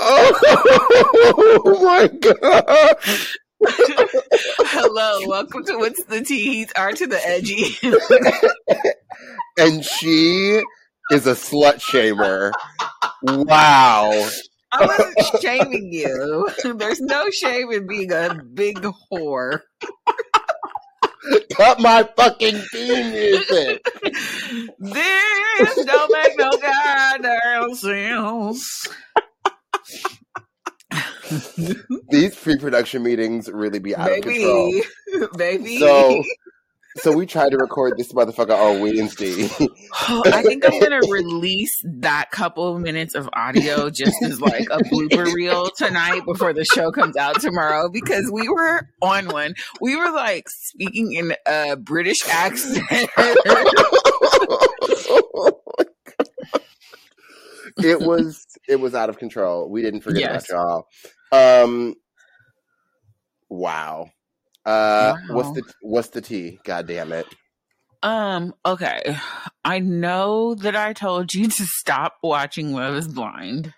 oh my god! Hello, welcome to What's the Tea? R2ThaEdgy. and she is a slut shamer. Wow. I wasn't shaming you. There's no shame in being a big whore. Cut my fucking theme music. this don't make no goddamn sense. These pre-production meetings really be out baby, of control. Baby. So so we tried to record this motherfucker on Wednesday. I think I'm gonna release that couple of minutes of audio just as like a blooper reel tonight before the show comes out tomorrow because we were on one. We were like speaking in a British accent. it was it was out of control. We didn't forget Yes. about y'all. Um wow. Uh Wow. what's the what's the tea? God damn it. Um, okay. I know that I told you to stop watching Love is Blind.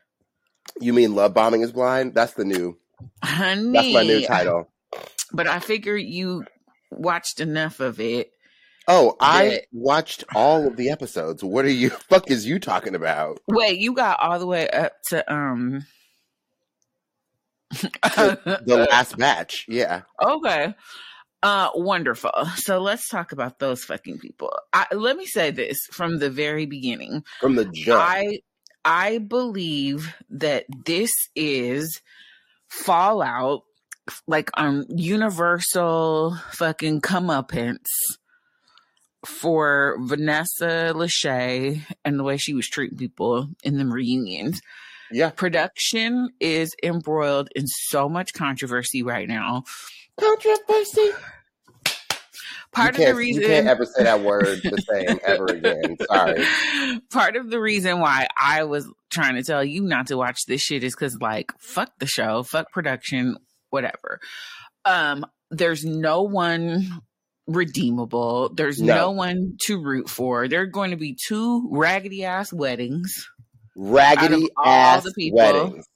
You mean love bombing is blind? That's the new Honey. that's my new title. But I figure you watched enough of it. Oh, I That- watched all of the episodes. What are you fuck is you talking about? Wait, you got all the way up to um The last batch. Yeah. Okay. Uh wonderful. So let's talk about those fucking people. I, let me say this from the very beginning. From the jump. I I believe that this is fallout like um universal fucking comeuppance for Vanessa Lachey and the way she was treating people in the reunions. Yeah. Production is embroiled in so much controversy right now. Controversy. Part of the reason you can't ever say that word the same ever again. Sorry. Part of the reason why I was trying to tell you not to watch this shit is because, like, fuck the show, fuck production, whatever. Um, there's no one redeemable. There's no. No. one to root for. There are going to be two raggedy ass weddings. Raggedy ass weddings.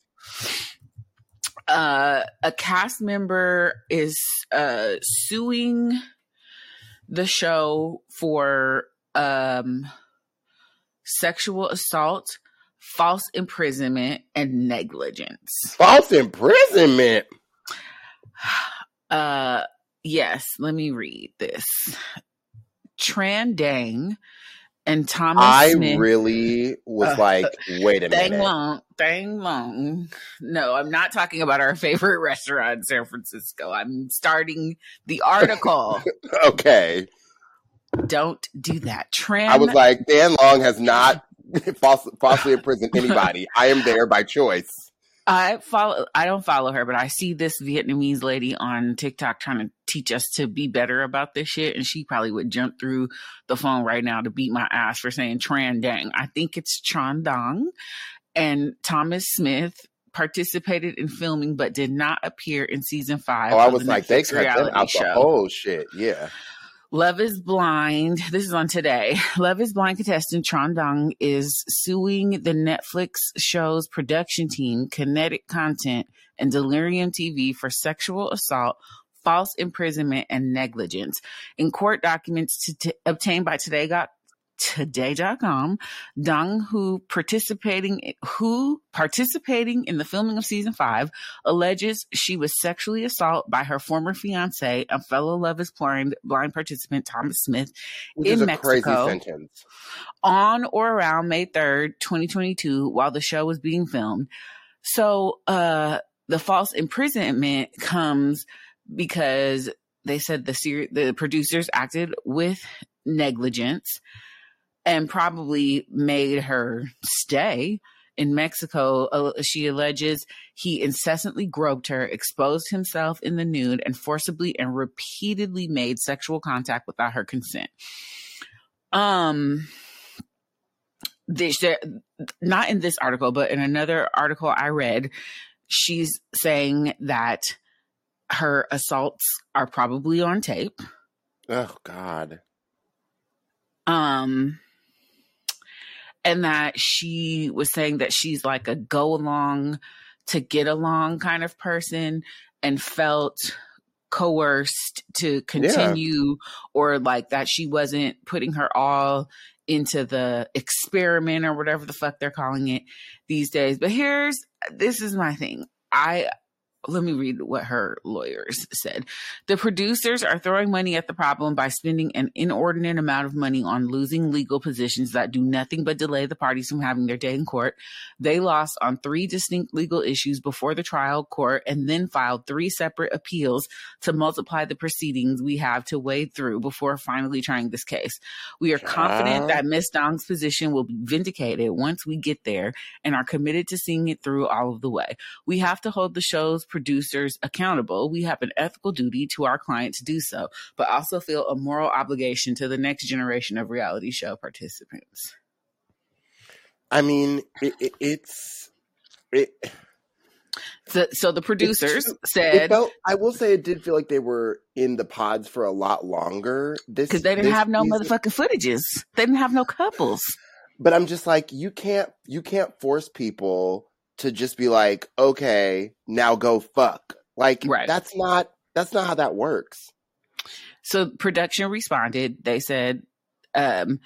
Uh, a cast member is uh suing the show for um sexual assault, false imprisonment, and negligence. False imprisonment. Uh yes, let me read this. Tran Dang and Thomas I Smith. really was like, wait a minute. long, long. No, I'm not talking about our favorite restaurant in San Francisco. I'm starting the article. Okay. Don't do that. Tran. I was like, Thanh Long has not false, falsely imprisoned anybody. I am there by choice. I follow. I don't follow her, but I see this Vietnamese lady on TikTok trying to teach us to be better about this shit, and she probably would jump through the phone right now to beat my ass for saying Tran Dang. I think it's Tran Dong, and Thomas Smith participated in filming but did not appear in season five. Oh, I was like, they Netflix cut them out the whole shit. Yeah. Love is Blind. This is on today. Love is Blind contestant Tron Dong is suing the Netflix show's production team, Kinetic Content, and Delirium TV for sexual assault, false imprisonment, and negligence. In court documents to t- obtained by Today got today.com dong who participating who participating in the filming of season 5 alleges she was sexually assaulted by her former fiance a fellow love is blind blind participant thomas smith Which In Mexico. on or around May 3rd, 2022, while the show was being filmed. So, uh, the false imprisonment comes because they said the ser- the producers acted with negligence and probably made her stay in Mexico. Uh, she alleges he incessantly groped her, exposed himself in the nude, and forcibly and repeatedly made sexual contact without her consent. Um, this not in this article, but in another article I read, she's saying that her assaults are probably on tape. Oh God. Um, and that she was saying that she's like a go along to get along kind of person and felt coerced to continue yeah. or like that she wasn't putting her all into the experiment or whatever the fuck they're calling it these days. But here's this is my thing. I let me read what her lawyers said. The producers are throwing money at the problem by spending an inordinate amount of money on losing legal positions that do nothing but delay the parties from having their day in court. They lost on three distinct legal issues before the trial court and then filed three separate appeals to multiply the proceedings we have to wade through before finally trying this case. We are confident that Miss Dong's position will be vindicated once we get there and are committed to seeing it through all of the way. We have to hold the show's producers accountable. We have an ethical duty to our client to do so, but also feel a moral obligation to the next generation of reality show participants. I mean, it, it, it's it. So, so the producers said, felt, "I will say it did feel like they were in the pods for a lot longer because they didn't have no season. motherfucking footages. They didn't have no couples." But I'm just like, you can't, you can't force people to just be like, okay, now go fuck. Like right. that's not that's not how that works. So production responded. They said, um,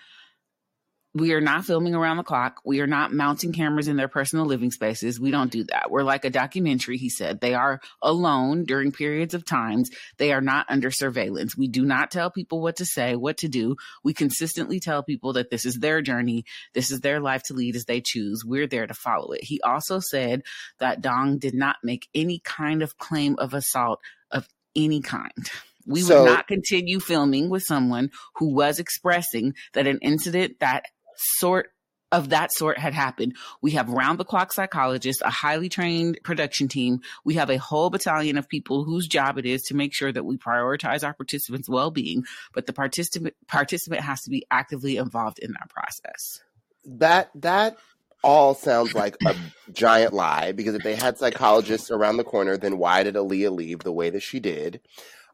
we are not filming around the clock. We are not mounting cameras in their personal living spaces. We don't do that. We're like a documentary, he said. They are alone during periods of times. They are not under surveillance. We do not tell people what to say, what to do. We consistently tell people that this is their journey. This is their life to lead as they choose. We're there to follow it. He also said that Dong did not make any kind of claim of assault of any kind. We so, would not continue filming with someone who was expressing that an incident that sort of that sort had happened. We have round the clock psychologists, a highly trained production team. We have a whole battalion of people whose job it is to make sure that we prioritize our participants' well-being, but the participant participant has to be actively involved in that process. That that all sounds like a giant lie because if they had psychologists around the corner, then why did Aaliyah leave the way that she did?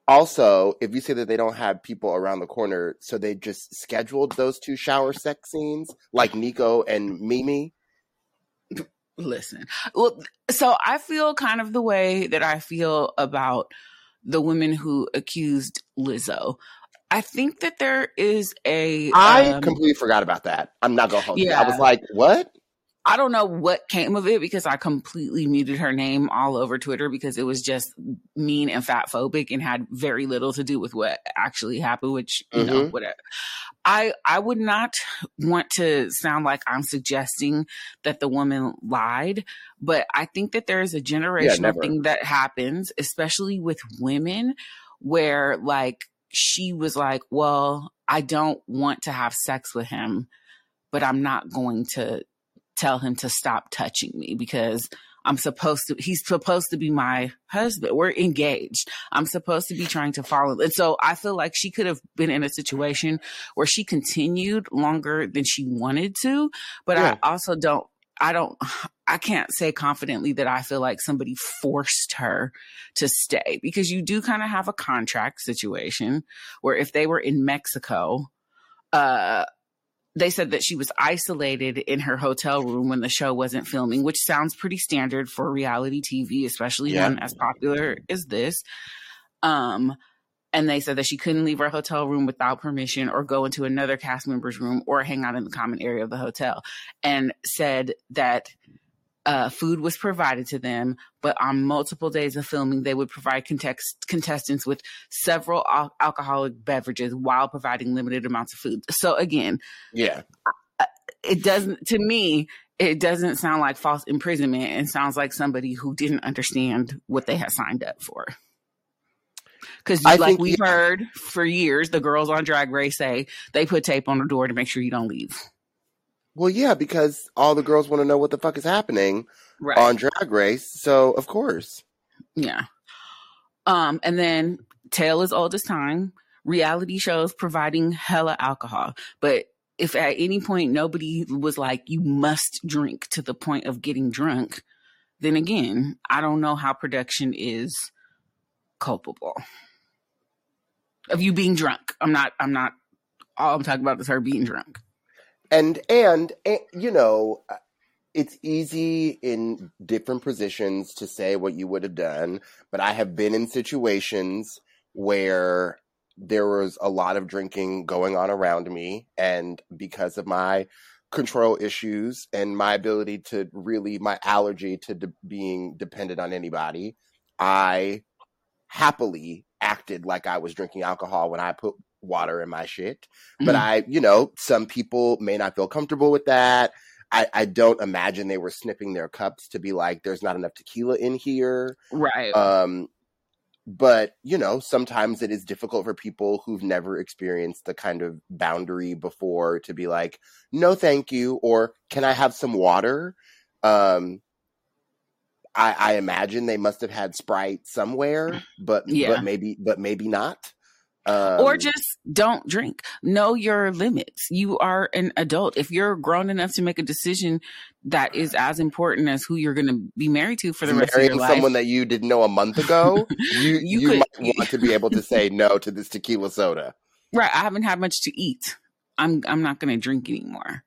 Also, if you say that they don't have people around the corner, so they just scheduled those two shower sex scenes like Nico and Mimi. Listen, well, so I feel kind of the way that I feel about the women who accused Lizzo. I think that there is a. I um, completely forgot about that. I'm not gonna hold yeah. I was like, what? I don't know what came of it because I completely muted her name all over Twitter because it was just mean and fat phobic and had very little to do with what actually happened, which, you mm-hmm. know, whatever. I, I would not want to sound like I'm suggesting that the woman lied, but I think that there is a generational yeah, thing that happens, especially with women, where like she was like, well, I don't want to have sex with him, but I'm not going to tell him to stop touching me because I'm supposed to, he's supposed to be my husband. We're engaged. I'm supposed to be trying to follow. And so I feel like she could have been in a situation where she continued longer than she wanted to. But yeah. I also don't, I don't, I can't say confidently that I feel like somebody forced her to stay because you do kind of have a contract situation where if they were in Mexico, uh, they said that she was isolated in her hotel room when the show wasn't filming, which sounds pretty standard for reality TV, especially yeah. one as popular as this. Um, and they said that she couldn't leave her hotel room without permission or go into another cast member's room or hang out in the common area of the hotel and said that uh, food was provided to them, but on multiple days of filming, they would provide context, contestants with several al- alcoholic beverages while providing limited amounts of food. So again, yeah, it doesn't to me. It doesn't sound like false imprisonment. It sounds like somebody who didn't understand what they had signed up for. Because, like we've heard for years, the girls on Drag Race say they put tape on the door to make sure you don't leave. Well, yeah, because all the girls want to know what the fuck is happening right. on Drag Race. So, of course. Yeah. Um, and then Tale as Old as Time, reality shows providing hella alcohol. But if at any point nobody was like, you must drink to the point of getting drunk, then again, I don't know how production is culpable of you being drunk. I'm not, I'm not all I'm talking about is her being drunk. And and, and you know, uh, it's easy in different positions to say what you would have done, but I have been in situations where there was a lot of drinking going on around me and because of my control issues and my ability to really my allergy to de- being dependent on anybody i happily acted like i was drinking alcohol when i put water in my shit but Mhm. i you know some people may not feel comfortable with that I, I don't imagine they were sniffing their cups to be like there's not enough tequila in here Right. um, but you know, sometimes it is difficult for people who've never experienced the kind of boundary before to be like, "No, thank you," or "Can I have some water?" Um, I, I imagine they must have had Sprite somewhere, but Yeah. but maybe but maybe not. Um, or just don't drink. Know your limits. You are an adult. If you're grown enough to make a decision that is as important as who you're going to be married to for the rest of your life, someone that you didn't know a month ago, you You you, could- might want to be able to say no to this tequila soda. right? I haven't had much to eat. I'm I'm not going to drink anymore.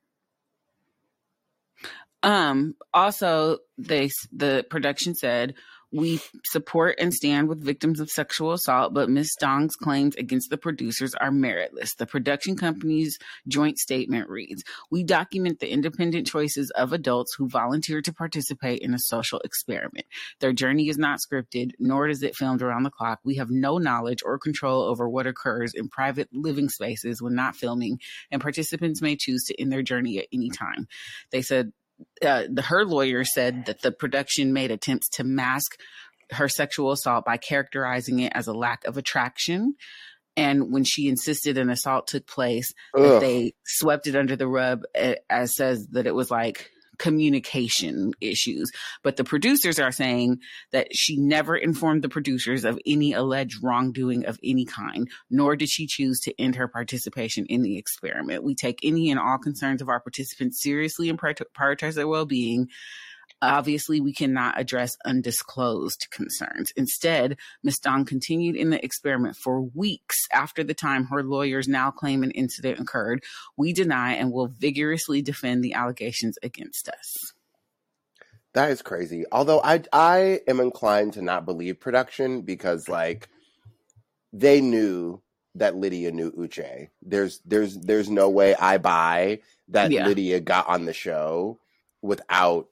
Um. Also, they the production said we support and stand with victims of sexual assault, but Ms. Dong's claims against the producers are meritless. The production company's joint statement reads: "We document the independent choices of adults who volunteer to participate in a social experiment. Their journey is not scripted, nor is it filmed around the clock. We have no knowledge or control over what occurs in private living spaces when not filming, and participants may choose to end their journey at any time." They said uh, the, her lawyer said that the production made attempts to mask her sexual assault by characterizing it as a lack of attraction. And when she insisted an assault took place, that they swept it under the rug, eh, as says that it was like communication issues. But the producers are saying that she never informed the producers of any alleged wrongdoing of any kind, nor did she choose to end her participation in the experiment. We take any and all concerns of our participants seriously and prioritize their well being. Obviously, we cannot address undisclosed concerns. Instead, Ms. Dong continued in the experiment for weeks after the time her lawyers now claim an incident occurred. We deny and will vigorously defend the allegations against us. That is crazy. Although I I am inclined to not believe production because like they knew that Lydia knew Uche. There's there's there's no way I buy that Yeah. Lydia got on the show without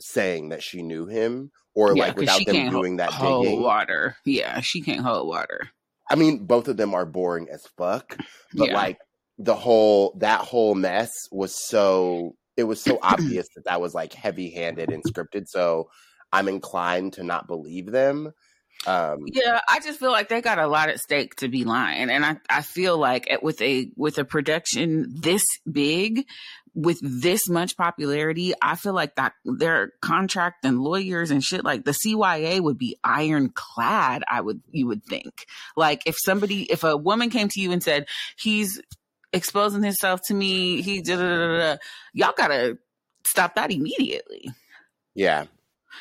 saying that she knew him or Yeah, like without them doing that hold digging. water. Yeah, she can't hold water. I mean, both of them are boring as fuck, but Yeah. like the whole that whole mess was so it was so obvious that that was like heavy-handed and scripted. So I'm inclined to not believe them. Um, Yeah, I just feel like they got a lot at stake to be lying, and I I feel like with a with a production this big, with this much popularity, I feel like that their contract and lawyers and shit like the CYA would be ironclad. I would you would think like if somebody if a woman came to you and said he's exposing himself to me, he da da da, da," y'all gotta stop that immediately. yeah,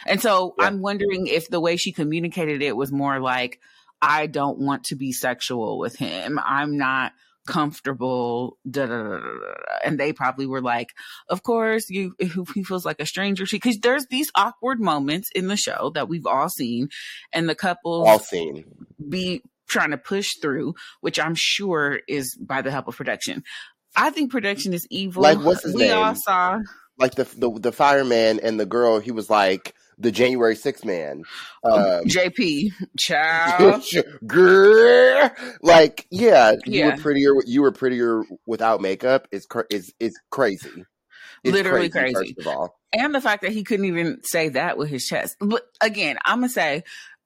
And so Yeah. I'm wondering if the way she communicated it was more like, I don't want to be sexual with him. I'm not comfortable. Da, da, da. And they probably were like, of course, you, he feels like a stranger to, cause there's these awkward moments in the show that we've all seen and the couple all seen. be trying to push through, which I'm sure is by the help of production. I think production is evil. Like, what's his we all saw Like the the the fireman and the girl, he was like the January 6th man. Um, JP, child. girl, like yeah, you Yeah. were prettier. You were prettier without makeup. Is cra- is is crazy. It's Literally crazy. First of all, and the fact that he couldn't even say that with his chest. But again, I'm gonna say,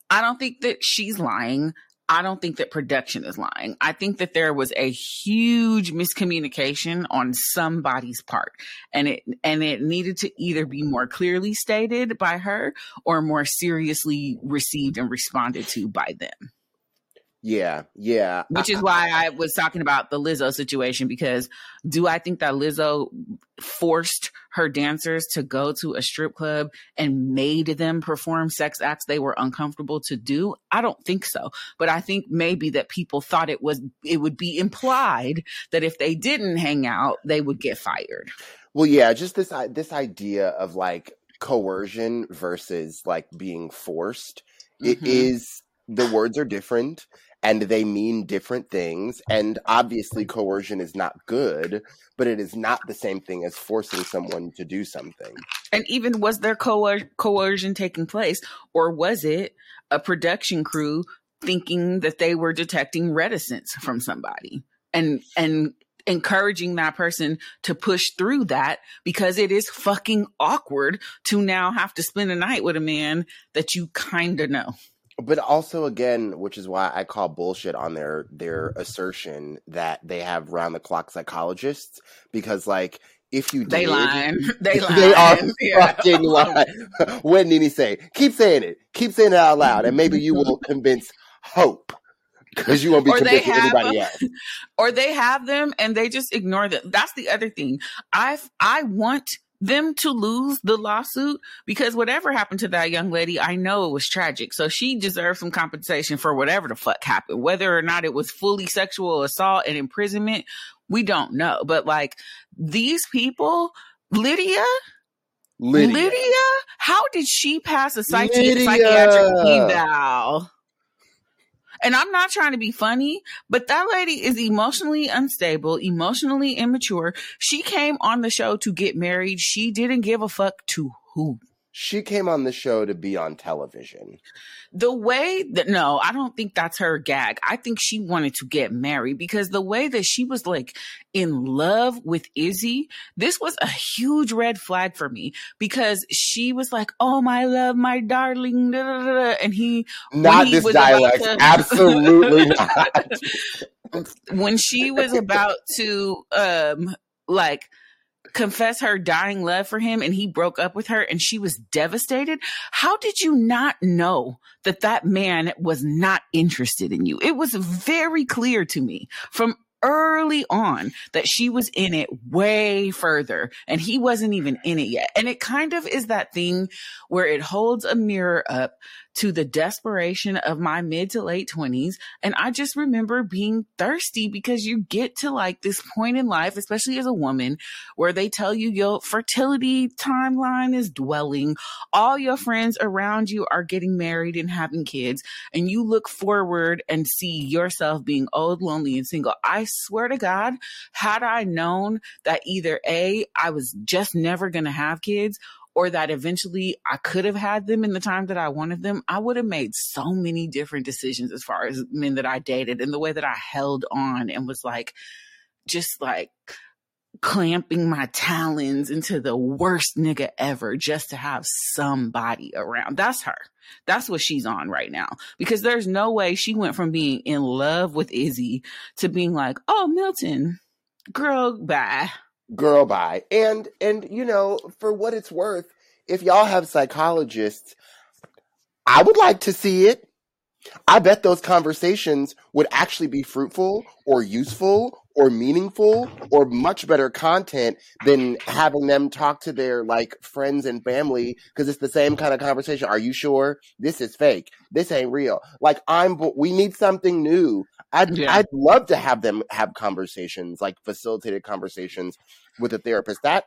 I don't think that she's lying. I don't think that production is lying. I think that there was a huge miscommunication on somebody's part, and it and it needed to either be more clearly stated by her or more seriously received and responded to by them. Yeah, yeah. Which is why I was talking about the Lizzo situation because do I think that Lizzo forced her dancers to go to a strip club and made them perform sex acts they were uncomfortable to do? I don't think so. But I think maybe that people thought it was it would be implied that if they didn't hang out, they would get fired. Well, yeah, just this this idea of like coercion versus like being forced. Mm-hmm. It is the words are different and they mean different things. And obviously, coercion is not good, but it is not the same thing as forcing someone to do something. And even was there coer- coercion taking place, or was it a production crew thinking that they were detecting reticence from somebody and and encouraging that person to push through that because it is fucking awkward to now have to spend a night with a man that you kind of know but also again which is why i call bullshit on their their assertion that they have round the clock psychologists because like if you they did, lying, they lying. they are yeah. fucking lying. what did Nene say? Keep saying it. Keep saying it out loud, and maybe you will convince Hope because you won't be convincing anybody them, else. Or they have them and they just ignore them. That's the other thing. I I want them to lose the lawsuit because whatever happened to that young lady, I know it was tragic. So she deserves some compensation for whatever the fuck happened. Whether or not it was fully sexual assault and imprisonment, we don't know. But like these people, Lydia, Lydia, Lydia how did she pass a psychi- psychiatric eval? And I'm not trying to be funny, but that lady is emotionally unstable, emotionally immature. She came on the show to get married. She didn't give a fuck to who. She came on the show to be on television. The way that, no, I don't think that's her gag. I think she wanted to get married because the way that she was like in love with Izzy, this was a huge red flag for me because she was like, Oh, my love, my darling. Da, da, da, and he, not he this dialect. To, absolutely not. when she was about to, um, like, confess her dying love for him and he broke up with her and she was devastated. How did you not know that that man was not interested in you? It was very clear to me from early on that she was in it way further and he wasn't even in it yet. And it kind of is that thing where it holds a mirror up to the desperation of my mid to late 20s. And I just remember being thirsty because you get to like this point in life, especially as a woman, where they tell you your fertility timeline is dwelling. All your friends around you are getting married and having kids, and you look forward and see yourself being old, lonely, and single. I swear to God, had I known that either A, I was just never going to have kids, or that eventually I could have had them in the time that I wanted them, I would have made so many different decisions as far as men that I dated and the way that I held on and was like, just like clamping my talons into the worst nigga ever just to have somebody around. That's her. That's what she's on right now. Because there's no way she went from being in love with Izzy to being like, oh, Milton, girl, bye girl bye. And and you know, for what it's worth, if y'all have psychologists, I would like to see it. I bet those conversations would actually be fruitful or useful or meaningful or much better content than having them talk to their like friends and family because it's the same kind of conversation. Are you sure this is fake? This ain't real. Like I'm, we need something new. I'd, yeah. I'd love to have them have conversations, like facilitated conversations with a therapist. That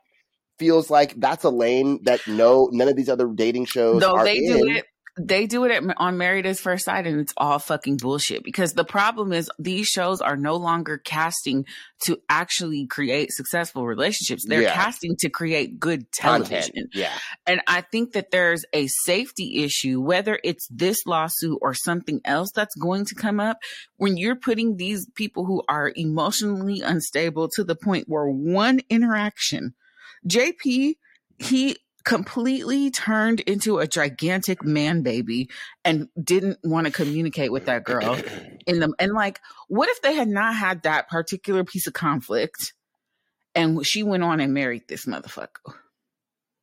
feels like that's a lane that no, none of these other dating shows. No, they in. do it they do it at, on Married at First Sight and it's all fucking bullshit because the problem is these shows are no longer casting to actually create successful relationships. They're yeah. casting to create good television. Content. Yeah. And I think that there's a safety issue, whether it's this lawsuit or something else that's going to come up when you're putting these people who are emotionally unstable to the point where one interaction, JP, he completely turned into a gigantic man baby and didn't want to communicate with that girl in them and like what if they had not had that particular piece of conflict and she went on and married this motherfucker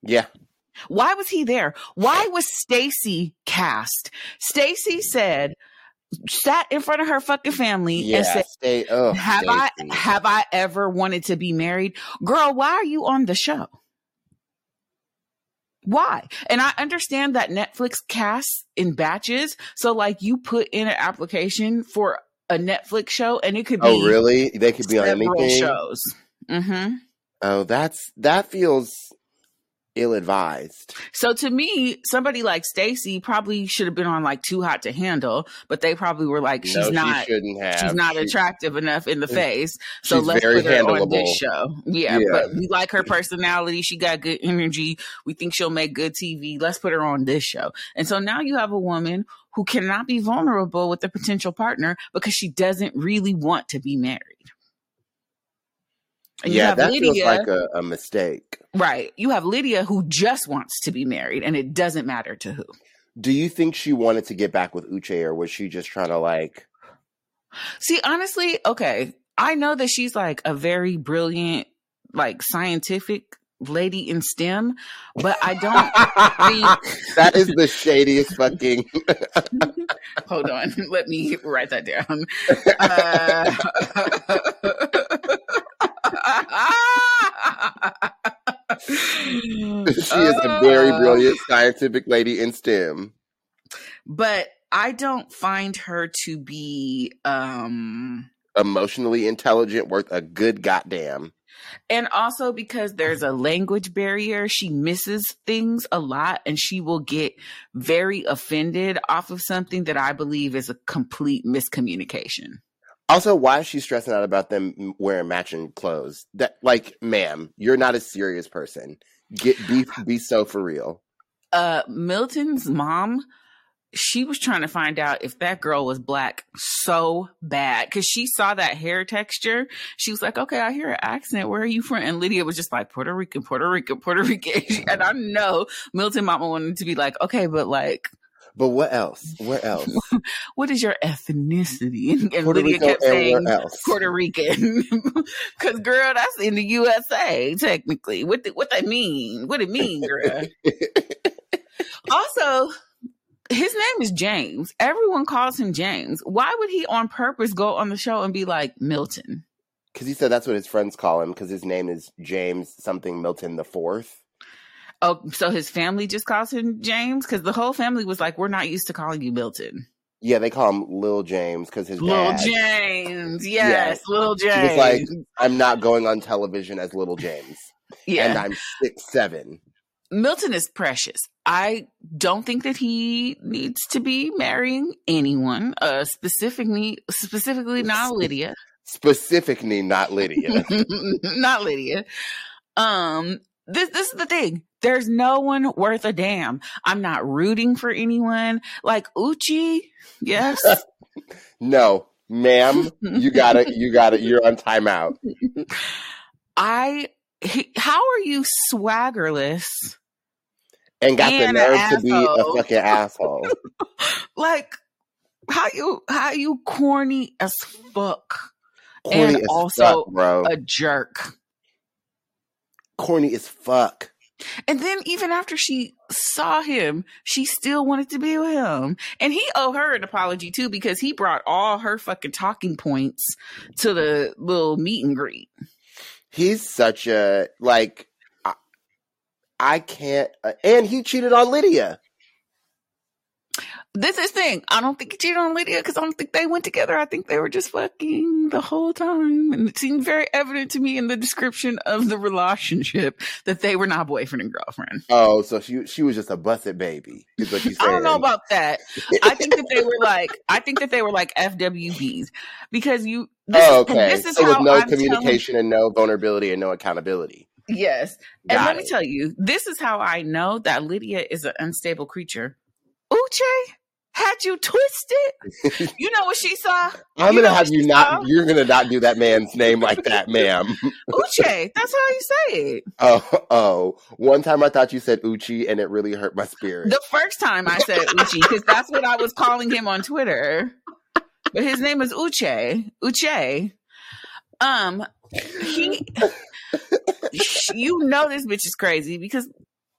yeah why was he there why was stacy cast stacy said sat in front of her fucking family Yeah, and said, stay. Oh, "Have I have I ever wanted to be married, girl? Why are you on the show? Why?" And I understand that Netflix casts in batches, so like you put in an application for a Netflix show, and it could be Oh, really? They could be on anything. shows. Mm-hmm. Oh, that's that feels ill advised. So to me, somebody like Stacy probably should have been on like Too Hot to Handle, but they probably were like, she's no, not. She shouldn't have. She's not She- attractive enough in the mm. face, so let's put her on this show. Yeah, Yeah. but we like her personality. She got good energy. We think she'll make good TV. Let's put her on this show. And so now you have a woman who cannot be vulnerable with a potential partner because she doesn't really want to be married. You yeah, that Lydia, feels like a, a mistake. right? You have Lydia who just wants to be married, and it doesn't matter to who. Do you think she wanted to get back with Uche, or was she just trying to like? See, honestly, okay. I know that she's like a very brilliant, like scientific lady in STEM, but I don't that is the shadiest fucking. hold on. Let me write that down. Uh, she is a very Uh, brilliant scientific lady in STEM. but I don't find her to be um Emotionally intelligent, worth a good goddamn. And also because there's a language barrier, she misses things a lot and she will get very offended off of something that I believe is a complete miscommunication. Also, why is she stressing out about them wearing matching clothes? That, like, ma'am, you're not a serious person. Get be be so for real. Uh Milton's mom, she was trying to find out if that girl was black so bad cuz she saw that hair texture. She was like, "Okay, I hear an accent. Where are you from?" And Lydia was just like, "Puerto Rican, Puerto Rican, Puerto Rican." and I know Milton mama wanted to be like, "Okay, but like But what else? Where else? what is your ethnicity? And, Puerto Lydia Rico kept saying? Puerto Rican, because girl, that's in the USA technically. What the, what that mean? What it mean, girl? also, his name is James. Everyone calls him James. Why would he on purpose go on the show and be like Milton? Because he said that's what his friends call him. Because his name is James something Milton the Fourth. Oh, so his family just calls him James because the whole family was like, "We're not used to calling you Milton." Yeah, they call him Lil James because his Little dad. James, yes, Yes. He James. was like, I'm not going on television as Little James, yeah, and I'm six seven. Milton is precious. I don't think that he needs to be marrying anyone, uh, specifically, specifically not Lydia, Specifically, not Lydia. not Lydia. Um, this this is the thing. There's no one worth a damn. I'm not rooting for anyone. Like Uchi, yes. no, ma'am, you got it. you got it. you're on timeout. I. He, how are you swaggerless? And got And the nerve to be a fucking asshole. Like how you how you corny as fuck Corny And as also fuck, a jerk. Corny as fuck. And then even after she saw him, she still wanted to be with him. And he owed her an apology too because he brought all her fucking talking points to the little meet and greet. He's such a like. I, I can't. Uh, and he cheated on Lydia. This is the thing. I don't think he cheated on Lydia because I don't think they went together. I think they were just fucking the whole time. And it seemed very evident to me in the description of the relationship that they were not boyfriend and girlfriend. Oh, so she she was just a busted baby. Is what you I don't know about that. I think that they were like, I think that they were like FWBs because you. This oh, is, okay. This is so with how no I'm telling- communication and no vulnerability and no accountability. yes, and Got let me tell you, this is how I know that Lydia is an unstable creature. Uche had you twisted. you know what she saw? I'm You gonna have you not. saw? You're gonna not do that man's name like that, ma'am. Uche. That's how you say it. Oh, oh. One time I thought you said Uchi, and it really hurt my spirit. The first time I said Uchi because that's what I was calling him on Twitter, but his name is Uche. Uche. Um, he. you know this bitch is crazy because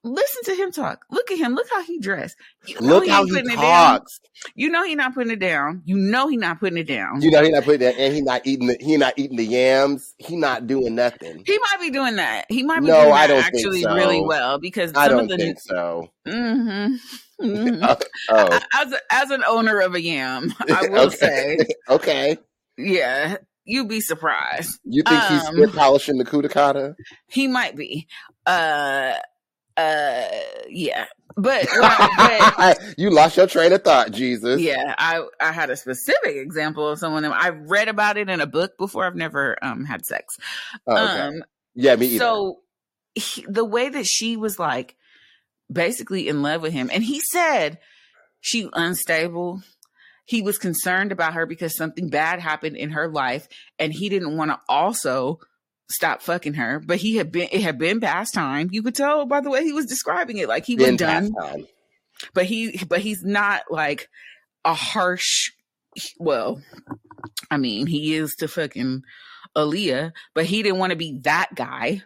listen to him talk. Look at him. Look how he dressed. You Look how he talks. You know he not putting it down. You know he not putting it down. You know he not putting it down, and he not eating the he not eating the yams. He not doing nothing. He might be doing that. He might be no, doing I don't actually so. really well because I don't the, think so. Mm-hmm. Mm-hmm. oh. As as an owner of a yam, I will okay. say okay. Yeah, you'd be surprised. You think um, he's polishing the Kudakata? He might be. Uh, uh, yeah. But, but you lost your train of thought, Jesus. Yeah, I I had a specific example of someone. I read about it in a book before. I've never um had sex. Oh, okay. Um, yeah, me either. So he, the way that she was like basically in love with him, and he said she unstable he was concerned about her because something bad happened in her life and he didn't want to also stop fucking her but he had been it had been past time you could tell by the way he was describing it like he was done but he but he's not like a harsh well i mean he is to fucking Aaliyah, but he didn't want to be that guy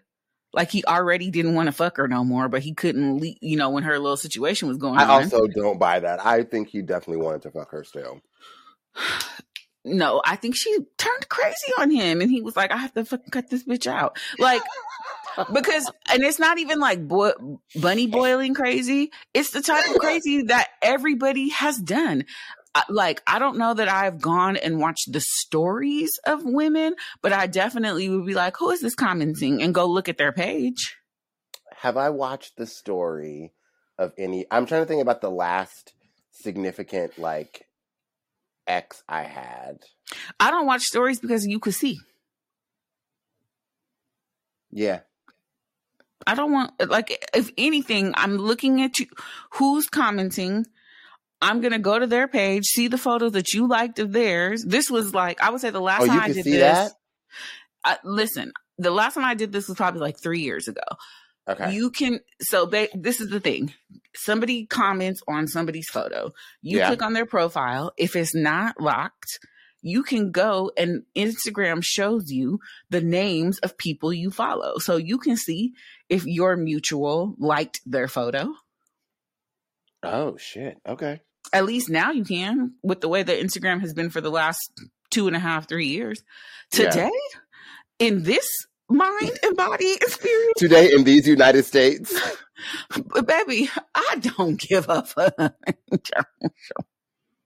like he already didn't want to fuck her no more, but he couldn't, le- you know, when her little situation was going I on. I also don't buy that. I think he definitely wanted to fuck her still. No, I think she turned crazy on him, and he was like, "I have to fucking cut this bitch out." Like, because, and it's not even like bo- bunny boiling crazy. It's the type of crazy that everybody has done like I don't know that I've gone and watched the stories of women, but I definitely would be like, who is this commenting? And go look at their page. Have I watched the story of any I'm trying to think about the last significant like ex I had. I don't watch stories because you could see. Yeah. I don't want like if anything, I'm looking at you who's commenting I'm gonna go to their page, see the photos that you liked of theirs. This was like I would say the last oh, time I did this. I, listen, the last time I did this was probably like three years ago. Okay. You can so this is the thing. Somebody comments on somebody's photo. You yeah. click on their profile. If it's not locked, you can go and Instagram shows you the names of people you follow. So you can see if your mutual liked their photo. Oh shit. Okay at least now you can with the way that Instagram has been for the last two and a half, three years. Today, yeah. in this mind and body experience, today in these United States, but baby, I don't give up. fuck.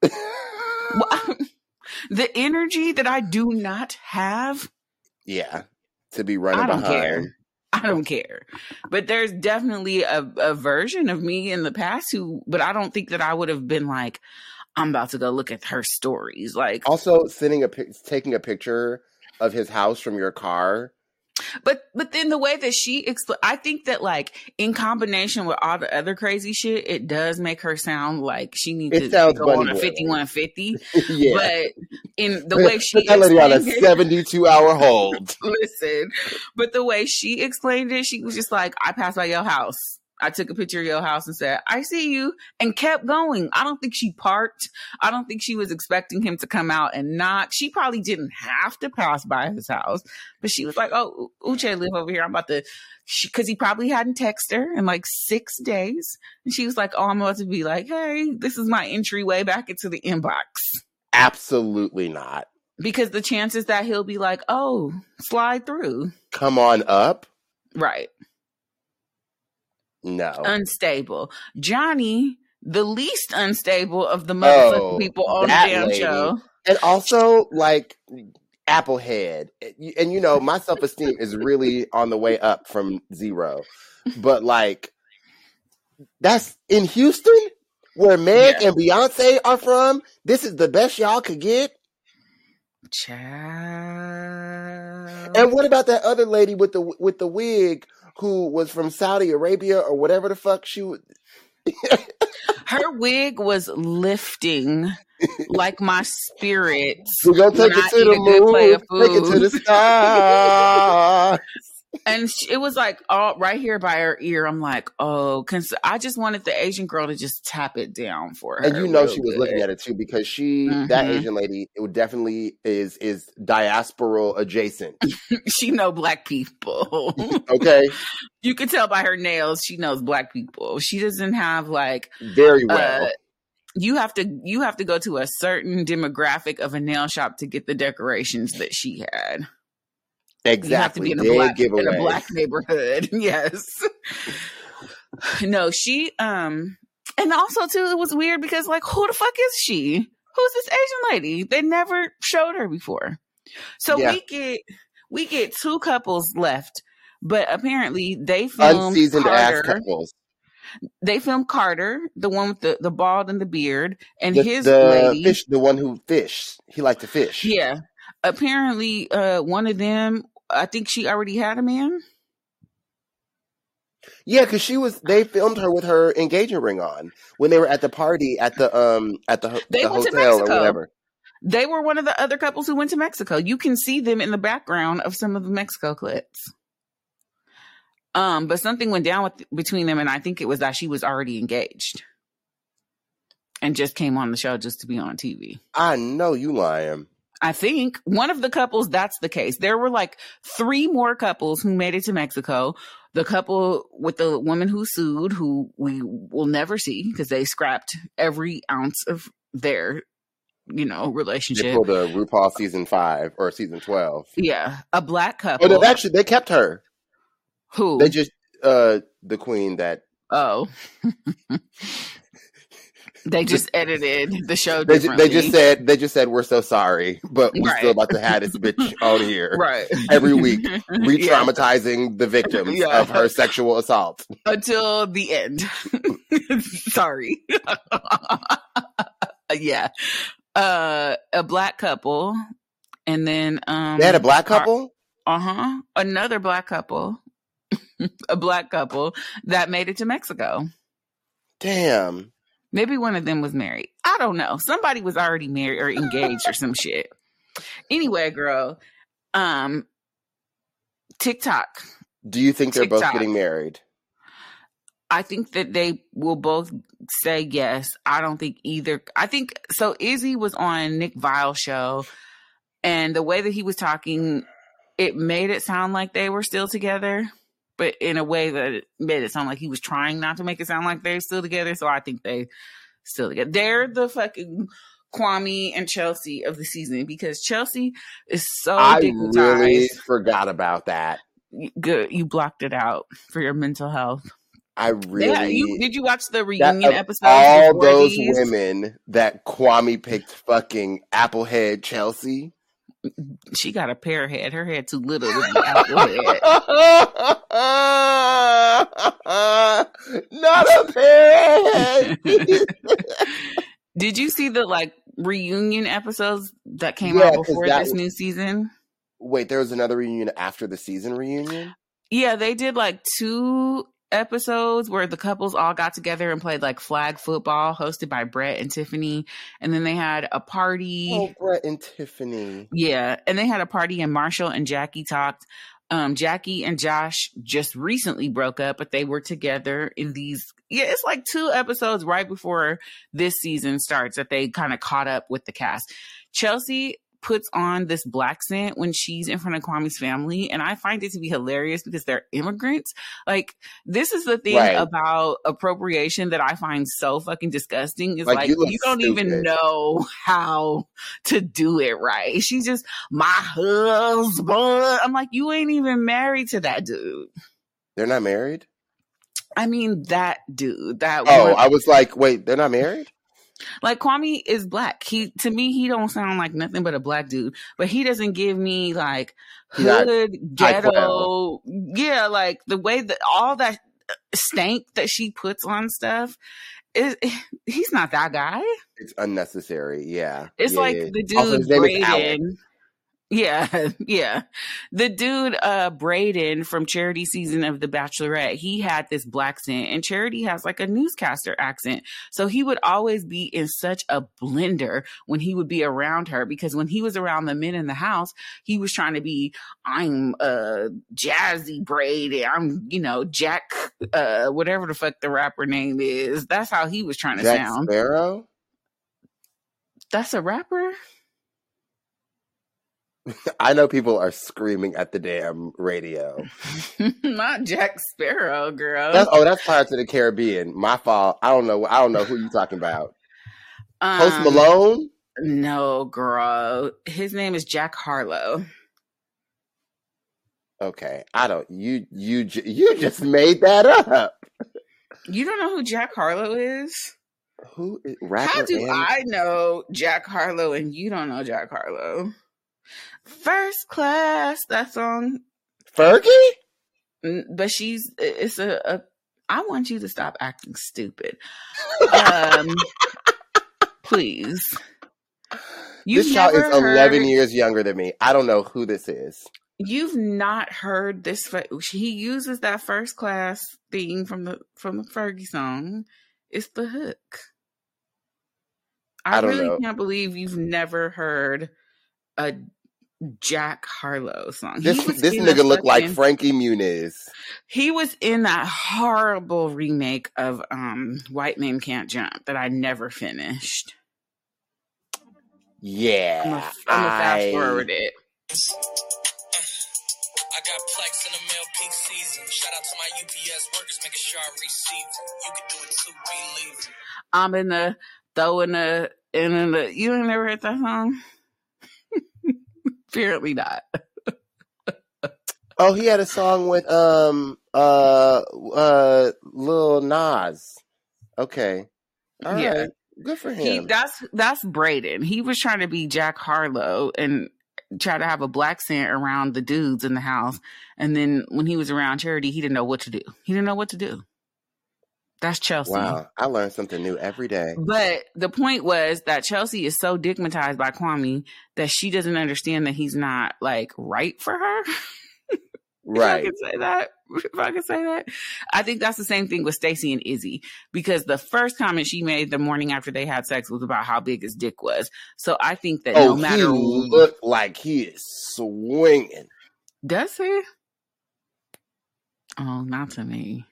the energy that I do not have. Yeah, to be running behind. Care. I don't care. But there's definitely a, a version of me in the past who, but I don't think that I would have been like, I'm about to go look at her stories. Like, also sending a taking a picture of his house from your car but but then the way that she expl- I think that like in combination with all the other crazy shit, it does make her sound like she needs it to go on a fifty one fifty. Yeah. But in the way she put on a seventy two hour hold. listen, but the way she explained it, she was just like, "I passed by your house." I took a picture of your house and said, I see you, and kept going. I don't think she parked. I don't think she was expecting him to come out and knock. She probably didn't have to pass by his house, but she was like, Oh, Uche live over here. I'm about to, because he probably hadn't texted her in like six days. And she was like, Oh, I'm about to be like, Hey, this is my entryway back into the inbox. Absolutely not. Because the chances that he'll be like, Oh, slide through. Come on up. Right. No. Unstable. Johnie, the least unstable of the motherfucking oh, people on the damn lady. show. And also, like, Applehead. And, you know, my self esteem is really on the way up from zero. But, like, that's in Houston, where Meg yeah. and Beyonce are from. This is the best y'all could get. Child. And what about that other lady with the with the wig who was from Saudi Arabia or whatever the fuck she was. Her wig was lifting like my spirit. We're gonna take it to the moon, take it to the stars. And she, it was like all right here by her ear. I'm like, oh, cause I just wanted the Asian girl to just tap it down for her. and you know she was looking at it too because she that Mhm. Asian lady it would definitely is is diasporal adjacent. she know black people. Okay, you could tell by her nails she knows black people. She doesn't have like very well. uh, you have to you have to go to a certain demographic of a nail shop to get the decorations that she had. Exactly. You have to be in a black giveaway. in a black neighborhood. yes. no, she um and also too it was weird because like who the fuck is she? Who's this Asian lady? They never showed her before. So Yeah. we get we get two couples left, but apparently they filmed Unseasoned ass Carter. couples. They filmed Carter, the one with the, the bald and the beard, and The, his the lady. fish, the one who fish. He liked to fish. Yeah. Apparently, uh, one of them, I think she already had a man. Yeah, because she was. They filmed her with her engagement ring on when they were at the party at the um at the, They the went to hotel or whatever. They were one of the other couples who went to Mexico. You can see them in the background of some of the Mexico clips. Um, but something went down with between them, and I think it was that she was already engaged, and just came on the show just to be on TV. I know you lying. I think one of the couples that's the case. There were like three more couples who made it to Mexico. The couple with the woman who sued, who we will never see because they scrapped every ounce of their, you know, They relationship. pulled a RuPaul season five or season twelve. Yeah, a black Oh couple. no, actually they kept her. who? They just uh the queen that oh, they just edited the show they, ju- they just said they just said we're so sorry, but we Right. still about to have this bitch on here right every week, Yeah. re-traumatizing the victims Yeah. of her sexual assault. until the end. Sorry. yeah. Uh a black couple and then um They had a black couple. uh-huh another black couple a black couple that made it to Mexico. Damn. Maybe one of them was married. I don't know. Somebody was already married or engaged or some shit. Anyway, girl, um TikTok Do you think they're both getting married? I think that they will both say yes. I don't think either. I think so. Izzy was on Nick Viall show, and the way that he was talking, it made it sound like they were still together, but in a way that made it sound like he was trying not to make it sound like they're still together. So I think they still together. They're the fucking Kwame and Chelsea of the season because Chelsea is so I dignitized. really forgot about that. Good, you blocked it out for your mental health. I really Yeah, you did you watch the reunion of episodes? all those these? women that Kwame picked fucking Applehead Chelsea. She got a pear head. Her head too little to be apple head. Not a parrot. Did you see the like reunion episodes that came Yeah, out before this was- new season? Wait, there was another reunion after the season reunion. Yeah, they did like two episodes where the couples all got together and played like flag football, hosted by Brett and Tiffany, and then they had a party. Oh, Brett and Tiffany. Yeah, and they had a party and Marshall and Jackie talked. Um, Jackie and Josh just recently broke up, but they were together in these. Yeah, it's like two episodes right before this season starts that they kind of caught up with the cast. Chelsea puts on this black scent when she's in front of Kwame's family, and I find it to be hilarious because they're immigrants. Like, this is the thing Right. about appropriation that I find so fucking disgusting. Is Like, like, you you, don't even know how to do it right. She's just my husband. I'm like, you ain't even married to that dude. They're not married. I mean, that dude. That Oh, one- I was like, wait, they're not married. Like Kwame is black. He to me, he don't sound like nothing but a black dude. But he doesn't give me like hood ghetto. Yeah, like the way that all that uh, stank that she puts on stuff. Is he's not that guy. It's unnecessary. Yeah, It's Yeah, like yeah. the Also, dude his name is Alec. Braden. Yeah, yeah. The dude, uh, Braden from Charity season of The Bachelorette, he had this black accent, and Charity has like a newscaster accent. So he would always be in such a blender when he would be around her because when he was around the men in the house, he was trying to be, I'm uh Jazzy Braden, I'm, you know, Jack, uh, whatever the fuck the rapper name is. That's how he was trying to Jack sound. Sparrow. That's a rapper? I know people are screaming at the damn radio. Not Jack Sparrow, girl. That's, oh, that's Pirates of the Caribbean. My fault. I don't know. I don't know who you're talking about. Post Um, Malone. No, girl. His name is Jack Harlow. Okay, I don't. You you you just made that up. You don't know who Jack Harlow is? Who is rapper? How do and- I know Jack Harlow and you don't know Jack Harlow? First class, that song. Fergie? But she's it's a, a I want you to stop acting stupid. Um please. You've this child is eleven heard- years younger than me. I don't know who this is. You've not heard this. He uses that first class theme from the from the Fergie song. It's the hook. I, I really know. can't believe you've never heard a Jack Harlow song. This this nigga looked like Frankie Muniz. he was in that horrible remake of um White Men Can't Jump that I never finished. Yeah, I'm gonna I'm fast I- forward it. I got plex in the mail peak season. Shout out to my UPS workers, making sure I receive them. You can do it too, believe it. I'm in the throwing the and in the you ain't never heard that song? Apparently not. Oh, he had a song with um uh uh Lil Nas. Okay, all right, Yeah. good for He him. that's that's Braden. He was trying to be Jack Harlow and try to have a black scent around the dudes in the house. And then when he was around Charity, he didn't know what to do. He didn't know what to do. That's Chelsea. Wow, I learn something new every day. But the point was that Chelsea is so digmatized by Kwame that she doesn't understand that he's not like right for her. Right. If I can say that. If I can say that. I think that's the same thing with Stacy and Izzy because the first comment she made the morning after they had sex was about how big his dick was. So I think that Oh, no matter he looked like he is swinging. does he? Oh, not to me.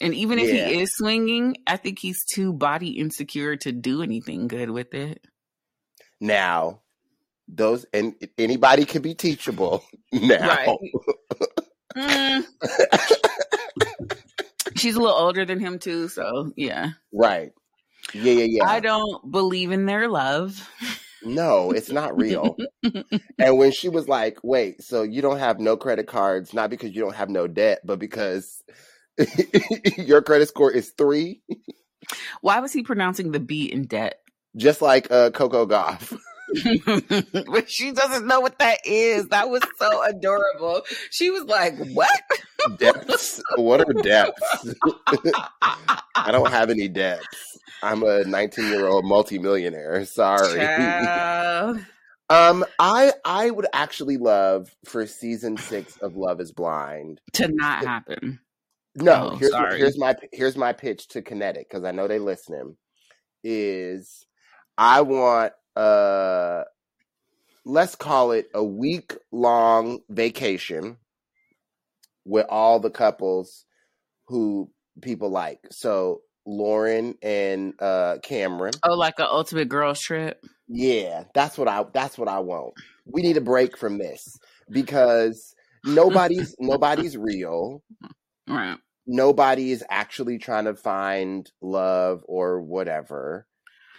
And even if Yeah. he is swinging, I think he's too body insecure to do anything good with it. Now, those and anybody can be teachable. Now, Right. Mm. She's a little older than him too, so yeah. right? Yeah, yeah, yeah. I don't believe in their love. No, it's not real. and when she was like, "Wait, so you don't have no credit cards, not because you don't have no debt, but because your credit score is three, Why was he pronouncing the B in debt? just like uh, Coco Gauff." but she doesn't know what that is. That was so adorable. She was like, "What?" Depths? What are depths? I don't have any debts. I'm a 19 year old multimillionaire. Sorry. Um, I I would actually love for season six of Love Is Blind. to not happen. No, Oh, here's sorry. here's my here's my pitch to Kinetic because I know they listening. Is I want uh let's call it a week long vacation with all the couples who people like. So Lauren and uh Cameron. Oh, like an ultimate girls trip. Yeah, that's what I that's what I want. We need a break from this because nobody's nobody's real. Right. Nobody is actually trying to find love or whatever.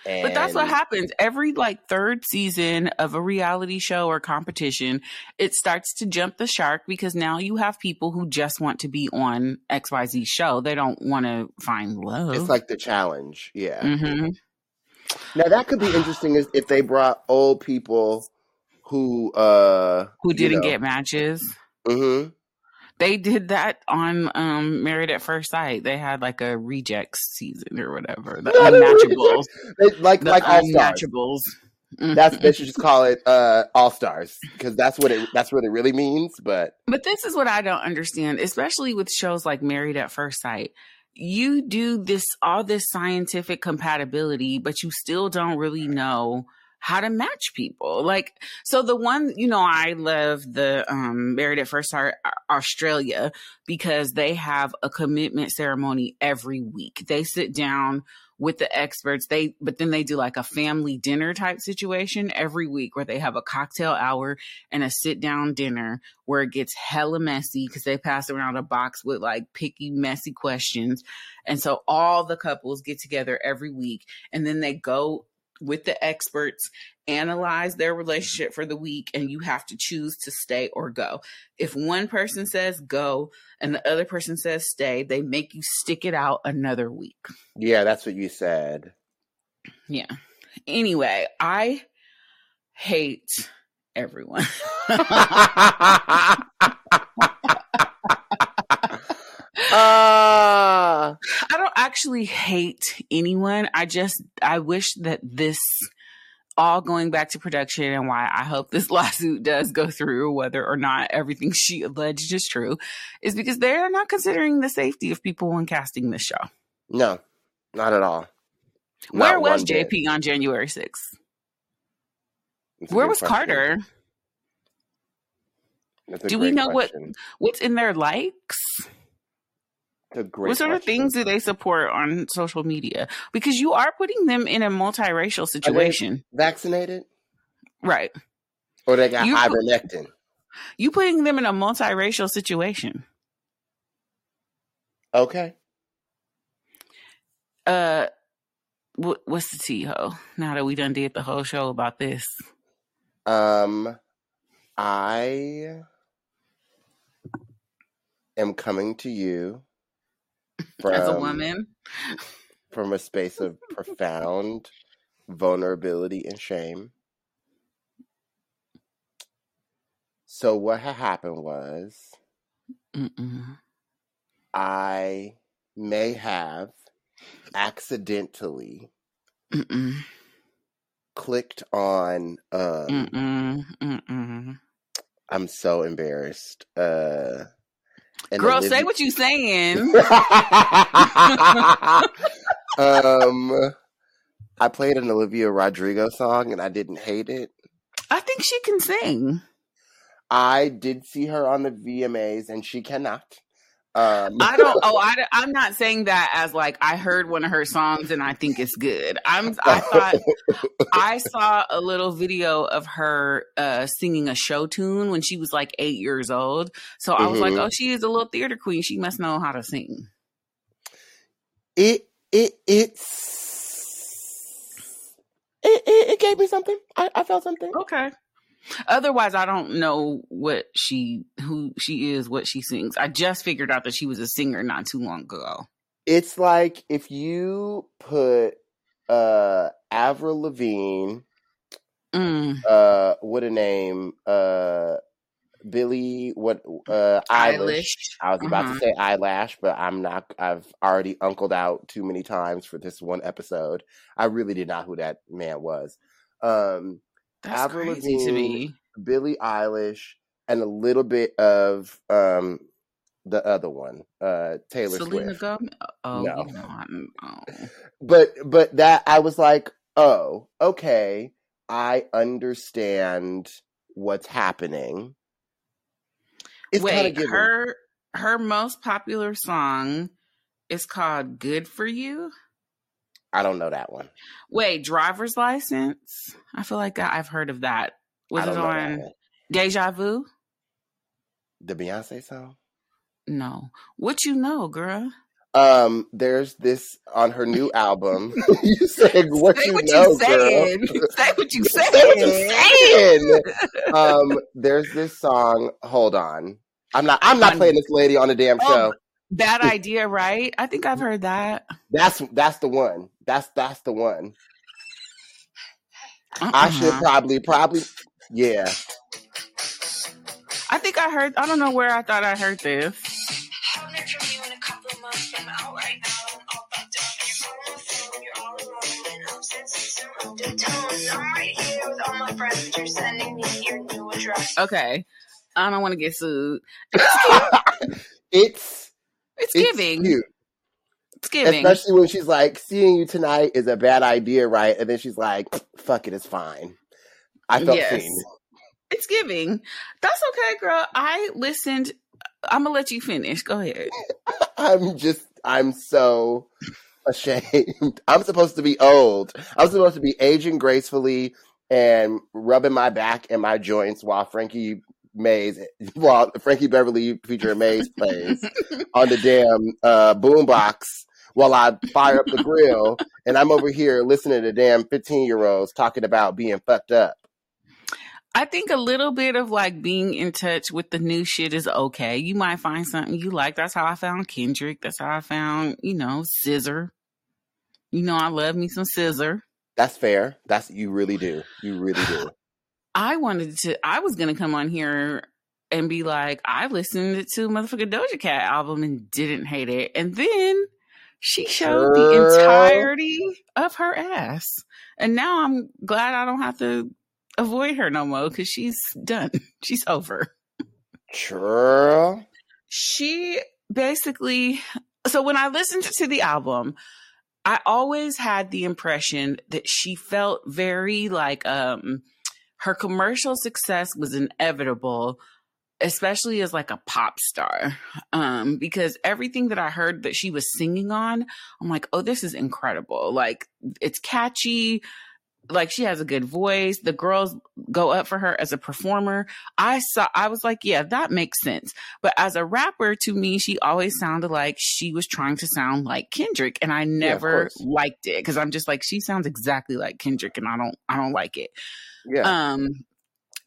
And But that's what happens every like third season of a reality show or competition. It starts to jump the shark because now you have people who just want to be on XYZ show. They don't want to find love. It's like the challenge. Yeah. hmm Now that could be interesting is if they brought old people who uh who didn't know, get matches. mhm. They did that on um Married at First Sight. They had like a rejects season or whatever. The unmatchables. They- like The like all stars. unmatchables. That's they should just call it uh, All Stars because that's what it that's what it really means. But But this is what I don't understand, especially with shows like Married at First Sight. You do this all this scientific compatibility, but you still don't really know how to match people. Like, so the one, you know, I love the um, Married at First Sight Australia because they have a commitment ceremony every week. They sit down with the experts. They, but then they do like a family dinner type situation every week where they have a cocktail hour and a sit down dinner where it gets hella messy because they pass around a box with like picky, messy questions. And so all the couples get together every week and then they go with the experts, analyze their relationship for the week, and you have to choose to stay or go. If one person says go and the other person says stay, they make you stick it out another week. yeah, that's what you said. Yeah. Anyway, I hate everyone. Uh, I don't actually hate anyone. I just I wish that this all going back to production and why I hope this lawsuit does go through, whether or not everything she alleged is true, is because they're not considering the safety of people when casting this show. no, not at all. Where was one bit. JP on January 6th? That's Where was question. Carter? Do we know what- What's in their likes? Great what sort of things do they support on social media? Because you are putting them in a multiracial situation. vaccinated Right. or they got You- ivermectin? You putting them in a multiracial situation. Okay. Uh, what, what's the tea, ho? Now that we done did the whole show about this, Um, I am coming to you from as a woman, from a space of profound vulnerability and shame. So what had happened was Mm-mm. I may have accidentally Mm-mm. clicked on um Mm-mm. I'm so embarrassed. Uh an girl, say what you saying. um I played an Olivia Rodrigo song and I didn't hate it. I think she can sing. I did see her on the VMAs and she cannot. Um I don't. Oh, I, am not saying that as like I heard one of her songs and I think it's good. I'm. I thought I saw a little video of her uh, singing a show tune when she was like eight years old. So I was like, Mhm. oh, she is a little theater queen. She must know how to sing. it it it's it, it, it gave me something. I, I felt something. Okay. Otherwise, I don't know what she who she is, what she sings. I just figured out that she was a singer not too long ago. It's like if you put uh Avril Lavigne, Mm, uh what a name, uh Billie what uh Eilish. Eilish. I was about Mhm. to say eyelash, but I'm not I've already uncled out too many times for this one episode. I really did not know who that man was. Um That's Avril crazy to me. Billie Eilish and a little bit of um the other one, uh Taylor Selena Swift. Gomez. Oh, No. you know, I don't know. But but that I was like, "Oh, okay. I understand what's happening." It's Wait, her her most popular song is called "Good for You." I don't know that one. Wait, driver's license. I feel like I've heard of that. Was it on. Deja Vu? The Beyonce song? No. What you know, girl? Um, there's this on her new album. you said what Say you what know, you saying. girl. Say what you Say what you saying. saying. um, there's this song. Hold on. I'm not. I'm not playing this lady on the damn Oh, show. Bad idea, right? I think I've heard that. That's that's the one. That's that's the one. I should Uh-uh. probably probably yeah. I think I heard. I don't know where I thought I heard this. Haven't heard from you in a couple of months. I'm out right now. I'm all fucked up. You're on my phone. You're all alone. And I'm sensing. I'm right here with all my friends, but you're sending me your new address. Okay. I don't want to get sued. it's It's, it's giving. cute. It's giving. Especially when she's like, seeing you tonight is a bad idea, right? And then she's like, fuck it, it's fine. I felt Yes. seen. It's giving. That's okay, girl. I listened. I'm gonna let you finish. Go ahead. I'm just, I'm so ashamed. I'm supposed to be old. I'm supposed to be aging gracefully and rubbing my back and my joints while Frankie Maze, while Frankie Beverly featuring Maze plays on the damn uh, boombox while I fire up the grill. And I'm over here listening to damn 15 year olds talking about being fucked up. I think a little bit of like being in touch with the new shit is okay. You might find something you like. That's how I found Kendrick. That's how I found, you know, SZA. You know, I love me some SZA. That's fair. That's you really do. You really do. I wanted to, I was going to come on here and be like, I listened to motherfucking Doja Cat album and didn't hate it. And then she showed the entirety of her ass. And now I'm glad I don't have to avoid her no more because she's done. She's over. Churl. she basically so when i listened to the album i always had the impression that she felt very like um her commercial success was inevitable especially as like a pop star um because everything that i heard that she was singing on i'm like oh this is incredible. Like it's catchy. Like she has a good voice. The girls go up for her as a performer. I saw i was like yeah that makes sense. But as a rapper to me she always sounded like she was trying to sound like kendrick and i never course. liked it because i'm just like she sounds exactly like kendrick and i don't i don't like it. Yeah. um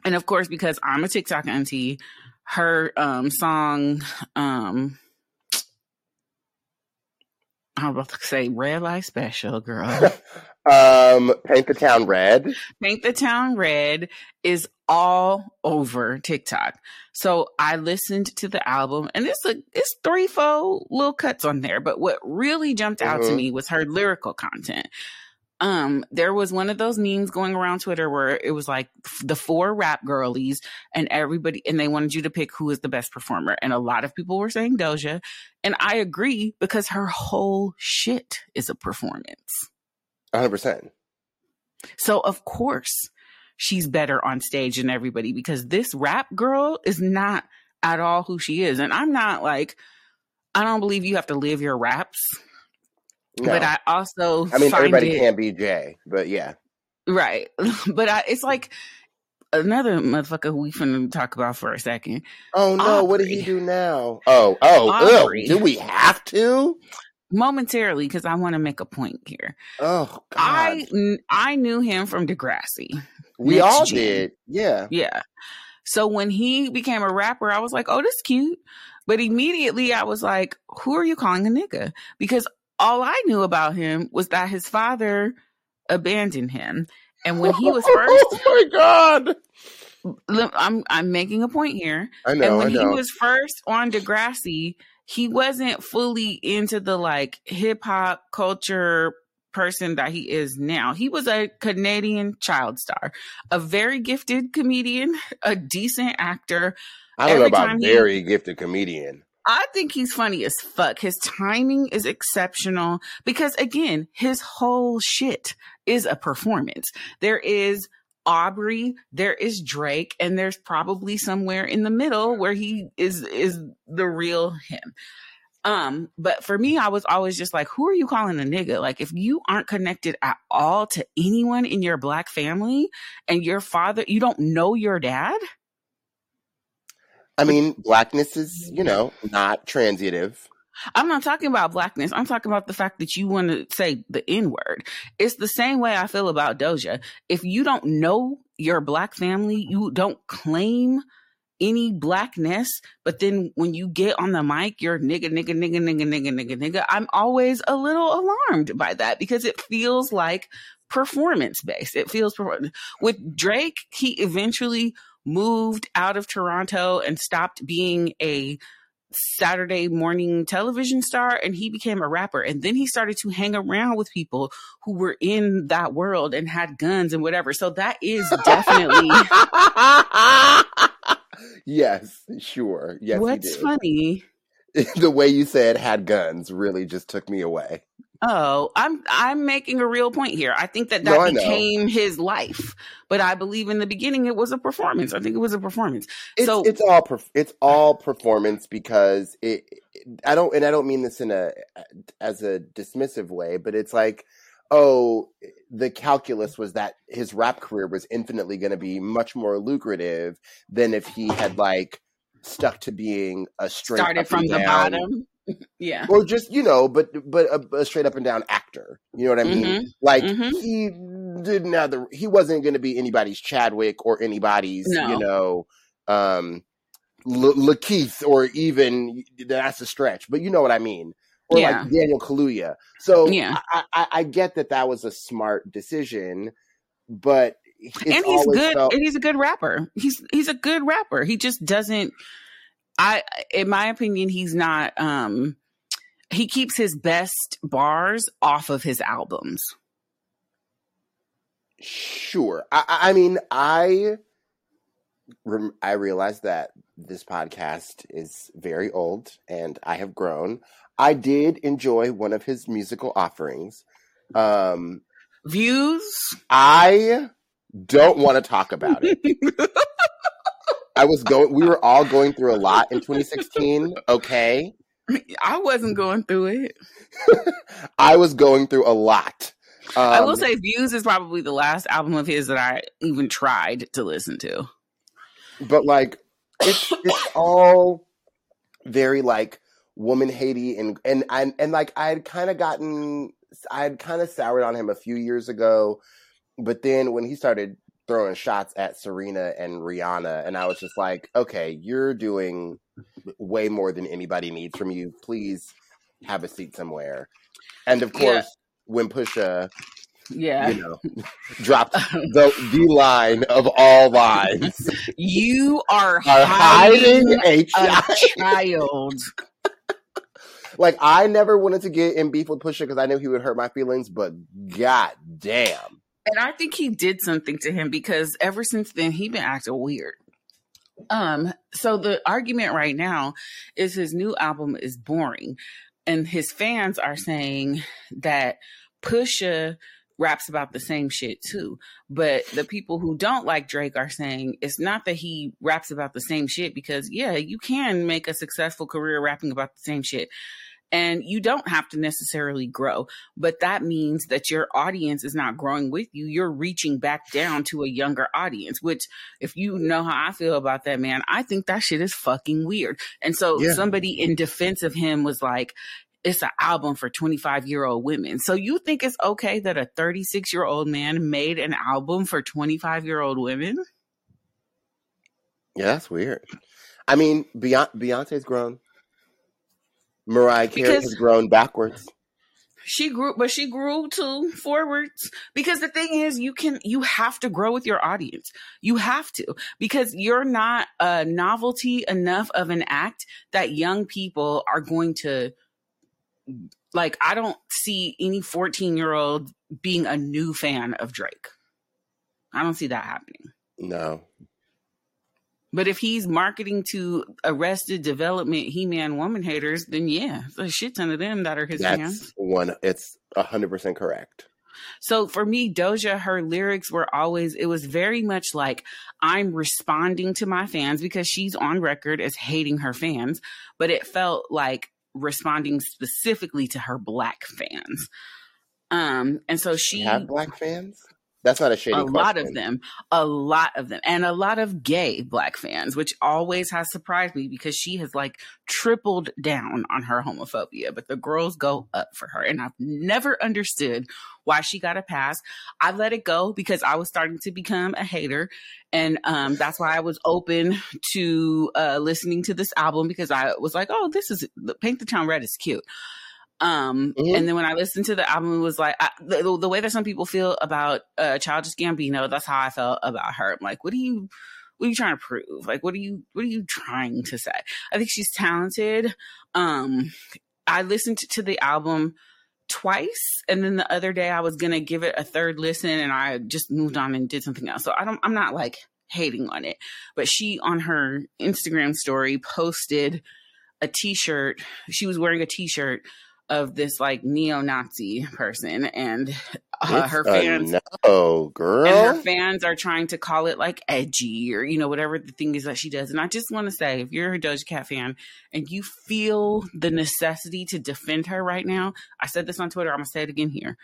and of course because i'm a tiktok auntie her um song um I'm about to say red light special, girl. um, paint the town red. Paint the Town Red is all over TikTok. So I listened to the album and it's a it's three, four little cuts on there. But what really jumped out to Mhm. me was her lyrical content. Um, there was one of those memes going around Twitter where it was like the four rap girlies and everybody, and they wanted you to pick who is the best performer. And a lot of people were saying Doja. And I agree because her whole shit is a performance. 100%. So of course she's better on stage than everybody because this rap girl is not at all who she is. And I'm not like, I don't believe you have to live your raps, No. but I also I mean, everybody it, can't be Jay, but yeah. right. But I, it's like another motherfucker we finna talk about for a second. Oh no, what did he do now? Oh, oh, Aubrey. do we have to? Momentarily, because I want to make a point here. Oh God, I I knew him from Degrassi. we next all gen. did. Yeah, Yeah. So when he became a rapper, I was like, oh, this cute. But immediately I was like, who are you calling a nigga? Because all I knew about him was that his father abandoned him. And when he was oh first, oh my God, I'm I'm making a point here. I and know, when I he was first on Degrassi, he wasn't fully into the like hip hop culture person that he is now. He was a Canadian child star, a very gifted comedian, a decent actor. I don't know about time he- very gifted comedian. I think he's funny as fuck. His timing is exceptional because again, his whole shit is a performance. There is Aubrey, there is Drake, and there's probably somewhere in the middle where he is is the real him. Um, but for me, I was always just like, who are you calling a nigga? Like, if you aren't connected at all to anyone in your black family and your father, you don't know your dad, I mean, blackness is you know not transitive. I'm not talking about blackness. I'm talking about the fact that you want to say the N word. It's the same way I feel about Doja. If you don't know your black family, you don't claim any blackness, but then when you get on the mic, you're nigga, nigga, nigga, nigga, nigga, nigga, nigga. I'm always a little alarmed by that because it feels like performance based. It feels perform- with Drake. He eventually moved out of Toronto and stopped being a Saturday morning television star and he became a rapper. And then he started to hang around with people who were in that world and had guns and whatever. So that is definitely yes, sure. Yes, what's he did. funny. the way you said had guns really just took me away. Oh, I'm I'm making a real point here. I think that No, that know. became his life, but I believe in the beginning it was a performance. I think it was a performance. It's, so it's all perf- it's all performance because it, I don't and I don't mean this in a as a dismissive way, but it's like oh the calculus was that his rap career was infinitely going to be much more lucrative than if he had like stuck to being a straight started from and the bottom. Yeah. or just you know but but a, a straight up and down actor you know what i mean Mhm. like Mhm. he didn't have the he wasn't going to be anybody's chadwick or anybody's No. you know um L- lakeith or even that's a stretch but you know what i mean or Yeah. like daniel kaluuya so Yeah. I, I i get that that was a smart decision but and he's good felt- and he's a good rapper he's he's a good rapper he just doesn't i in my opinion he's not um he keeps his best bars off of his albums Sure. I, I mean, I rem- I realize that this podcast is very old, and I have grown. I did enjoy one of his musical offerings. Um, views I don't want to talk about it. I was going. We were all going through a lot in 2016. Okay, i wasn't going through it I was going through a lot. Um, i will say views is probably the last album of his that i even tried to listen to but like it's it's all very like woman hating and and and, and like I had kind of gotten I had kind of soured on him a few years ago, but then when he started throwing shots at Serena and Rihanna, and I was just like, okay, you're doing way more than anybody needs from you. Please have a seat somewhere. And of Yeah. course, when Pusha, yeah you know, dropped um, the the line of all lines, you are, are hiding hiding a a child. child Like I never wanted to get in beef with Pusha because I knew he would hurt my feelings, but god damn. And I think he did something to him because ever since then he been acting weird. Um, so the argument right now is his new album is boring. And his fans are saying that Pusha raps about the same shit too. But the people who don't like Drake are saying it's not that he raps about the same shit because yeah, you can make a successful career rapping about the same shit. And you don't have to necessarily grow but that means that your audience is not growing with you. You're reaching back down to a younger audience, which, if you know how I feel about that man, I think that shit is fucking weird. And so Yeah. somebody in defense of him was like, it's an album for 25 year old women. So you think it's okay that a 36 year old man made an album for 25 year old women? Yeah, that's weird. I mean, Beyonce's grown. Mariah Carey Because- has grown backwards. She grew, but she grew too forwards because the thing is, you can, you have to grow with your audience. You have to because you're not a novelty enough of an act that young people are going to like. I don't see any 14 year old being a new fan of Drake. I don't see that happening. No. But if he's marketing to arrested development He Man woman haters, then yeah, a shit ton of them that are his fans. One it's hundred percent correct. So for me, Doja, her lyrics were always, it was very much like I'm responding to my fans because she's on record as hating her fans, but it felt like responding specifically to her black fans. Um, and so She she, have black fans? That's not a shady a lot of them, a lot of them, and a lot of gay black fans, which always has surprised me because she has like tripled down on her homophobia, but the girls go up for her. And I've never understood why she got a pass. I let it go because I was starting to become a hater. And um, that's why I was open to uh, listening to this album because I was like, oh, this is Paint the Town Red is cute. Um, Mhm. and then when I listened to the album, it was like I, the, the way that some people feel about uh, Childish Gambino. That's how I felt about her. I'm like, what do you, what what are you trying to prove? Like, what are you, what are you trying to say? I think she's talented. Um, I listened to the album twice and then the other day I was going to give it a third listen and I just moved on and did something else. So I don't I'm not like hating on it. But she on her Instagram story posted a t-shirt. She was wearing a t-shirt of this like neo-Nazi person and uh, her fans no girl and her fans are trying to call it like edgy or you know whatever the thing is that she does. And i just want to say if you're a doja cat fan and you feel the necessity to defend her right now i said this on twitter i'm gonna say it again here.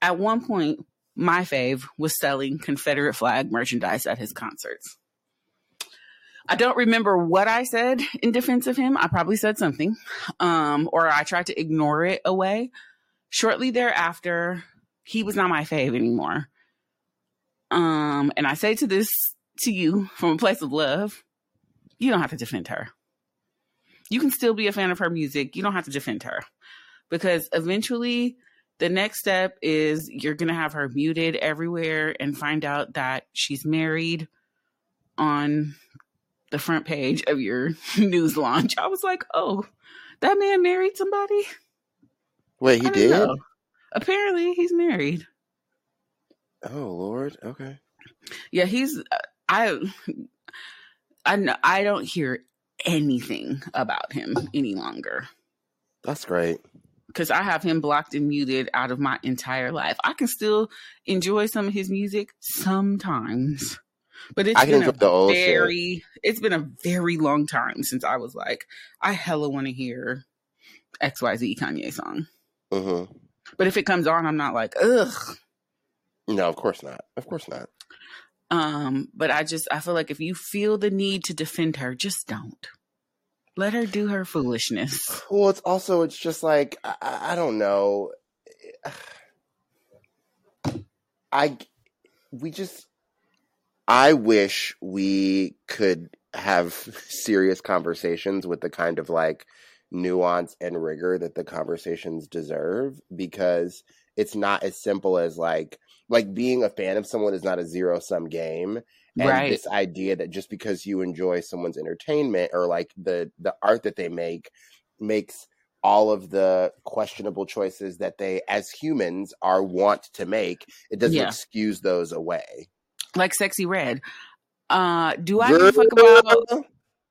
At one point my fave was selling confederate flag merchandise at his concerts I don't remember what I said in defense of him. I probably said something, um, or I tried to ignore it away. Shortly thereafter, he was not my fave anymore. Um, and I say to this to you from a place of love, you don't have to defend her. You can still be a fan of her music. You don't have to defend her because eventually the next step is you're going to have her muted everywhere and find out that she's married on the front page of your news launch. I was like, oh, that man married somebody? Wait, he did? Know. Apparently, he's married. Oh Lord. Okay. Yeah, he's. I. I. I don't hear anything about him any longer. That's great. Because I have him blocked and muted out of my entire life. I can still enjoy some of his music sometimes, but it's been a very. Shit. It's been a very long time since I was like, I hella want to hear X Y Z Kanye song. Mm-hmm. But if it comes on, I'm not like, ugh. No, of course not. Of course not. Um, but I just I feel like if you feel the need to defend her, just don't. Let her do her foolishness. Well, it's also it's just like I, I don't know. I we just I wish we could have serious conversations with the kind of like nuance and rigor that the conversations deserve because it's not as simple as like like being a fan of someone is not a zero sum game and right. this idea that just because you enjoy someone's entertainment or like the the art that they make makes all of the questionable choices that they as humans are want to make it doesn't yeah. excuse those away like sexy red uh do i give a fuck about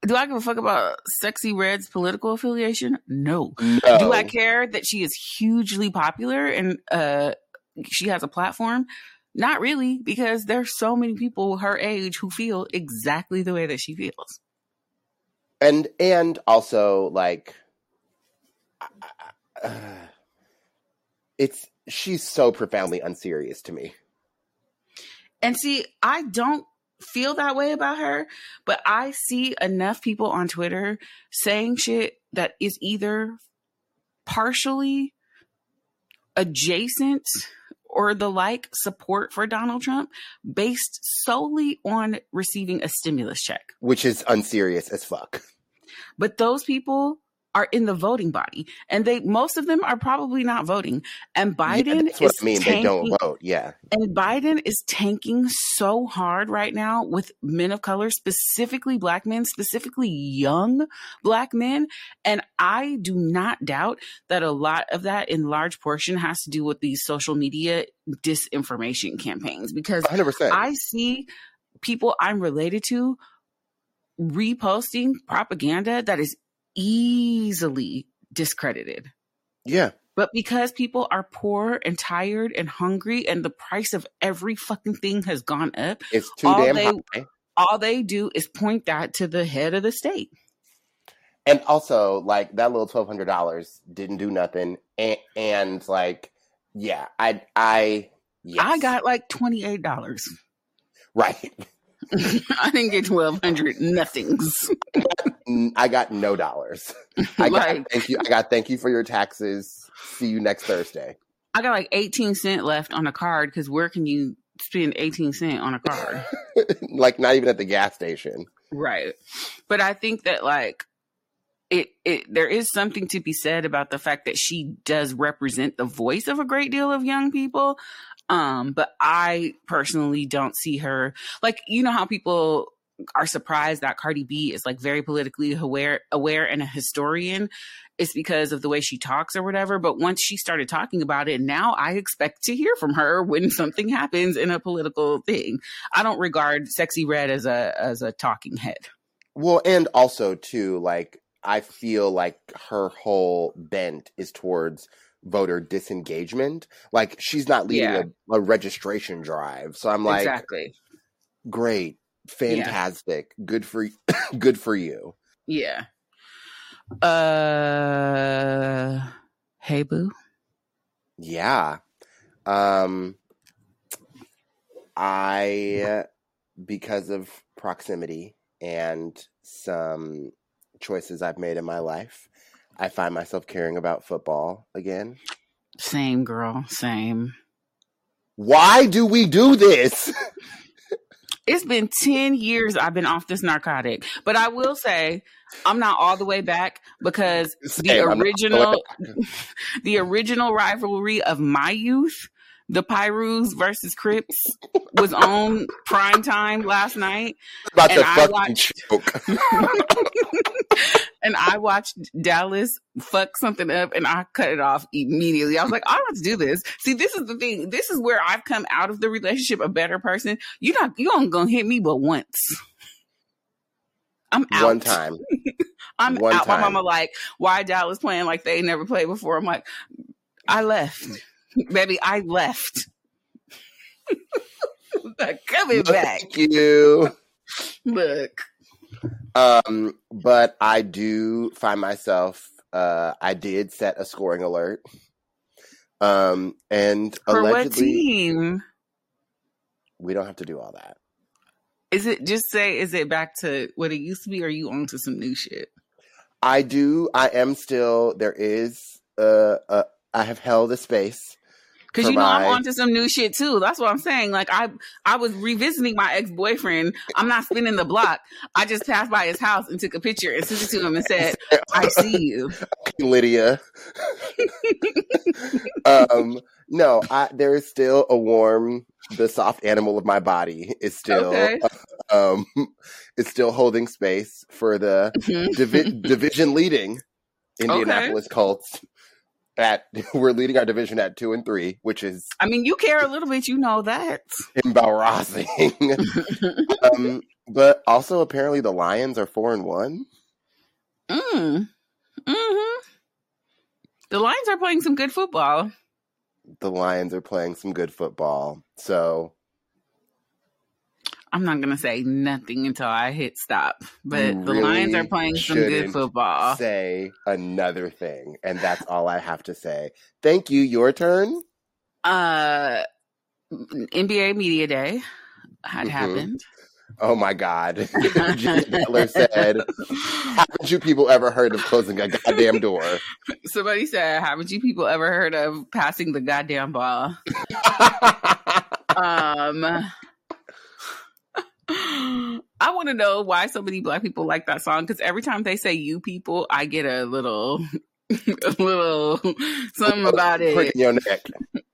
do I give a fuck about Sexyy Red's political affiliation? No. no. Do I care that she is hugely popular and uh, she has a platform? Not really, because there's so many people her age who feel exactly the way that she feels. And and also like uh, it's she's so profoundly unserious to me. And see, I don't feel that way about her, but I see enough people on Twitter saying shit that is either partially adjacent or the like support for Donald Trump based solely on receiving a stimulus check, which is unserious as fuck. But those people are in the voting body, and they most of them are probably not voting. And Biden yeah, that's what is I mean. Tanking, they don't vote. Yeah, and Biden is tanking so hard right now with men of color, specifically black men, specifically young black men. And I do not doubt that a lot of that, in large portion, has to do with these social media disinformation campaigns. Because 100%. I see people I'm related to reposting propaganda that is easily discredited. Yeah. But because people are poor and tired and hungry and the price of every fucking thing has gone up, it's too damn they, high. All they do is point that to the head of the state. And also, like that little twelve hundred dollars didn't do nothing, and, and like, yeah, I, I, yes. I got like twenty eight dollars. Right. I didn't get twelve hundred nothings. I got no dollars. I got like, thank you. I got thank you for your taxes. See you next Thursday. I got like eighteen cent left on a card because where can you spend eighteen cent on a card? like not even at the gas station. Right. But I think that like it, it there is something to be said about the fact that she does represent the voice of a great deal of young people. Um, but I personally don't see her like you know how people are surprised that Cardi B is like very politically aware aware and a historian, it's because of the way she talks or whatever. But once she started talking about it, now I expect to hear from her when something happens in a political thing. I don't regard Sexyy Red as a as a talking head. Well, and also too, like I feel like her whole bent is towards voter disengagement. Like she's not leading Yeah. a, a registration drive. So I'm like, exactly. great, fantastic, good for good for you. Yeah. Uh hey boo. Yeah. Um I because of proximity and some choices I've made in my life, I find myself caring about football again. Same girl, same. Why do we do this? It's been 10 years I've been off this narcotic. But I will say I'm not all the way back because the Same, I'm the original the original rivalry of my youth, the Pyrus versus Crips, was on prime time last night. about And to I fucking watched- and I watched Dallas fuck something up and I cut it off immediately. I was like, I don't have to do this. See, this is the thing. This is where I've come out of the relationship a better person. You're not, you don't gonna hit me but once. I'm out. One time. I'm One out. My time. mama like, why Dallas playing like they never played before? I'm like, I left. Baby, I left. Coming back. You. Look. Um, but I do find myself uh I did set a scoring alert. Um and For what allegedly team? we don't have to do all that. Is it just say is it back to what it used to be or are you on to some new shit? I do I am still there is uh, uh I have held a space. Because you know I'm my- on to some new shit too. That's what I'm saying. Like I I was revisiting my ex boyfriend. I'm not spinning the block. I just passed by his house and took a picture and sent it to him and said, "I see you." Lydia. um no, I there is still a warm the soft animal of my body is still Okay. um is still holding space for the Mhm. divi- division leading Indianapolis Colts. At we're leading our division at two and three, which is I mean, you care a little bit. You know that. embarrassing. um, but also apparently the Lions are four and one. mm. hmm The Lions are playing some good football. The Lions are playing some good football. So I'm not gonna say nothing until I hit stop. But You the Lions are playing some good football. say another thing, and that's all I have to say. Thank you. Your turn. Uh, NBA Media Day had Mhm. happened. Oh my God. Jimmy Butler said, Haven't you people ever heard of closing a goddamn door? Somebody said, "Haven't you people ever heard of passing the goddamn ball?" Um, I want to know why so many black people like that song because every time they say "you people," I get a little, a little something about it. your neck.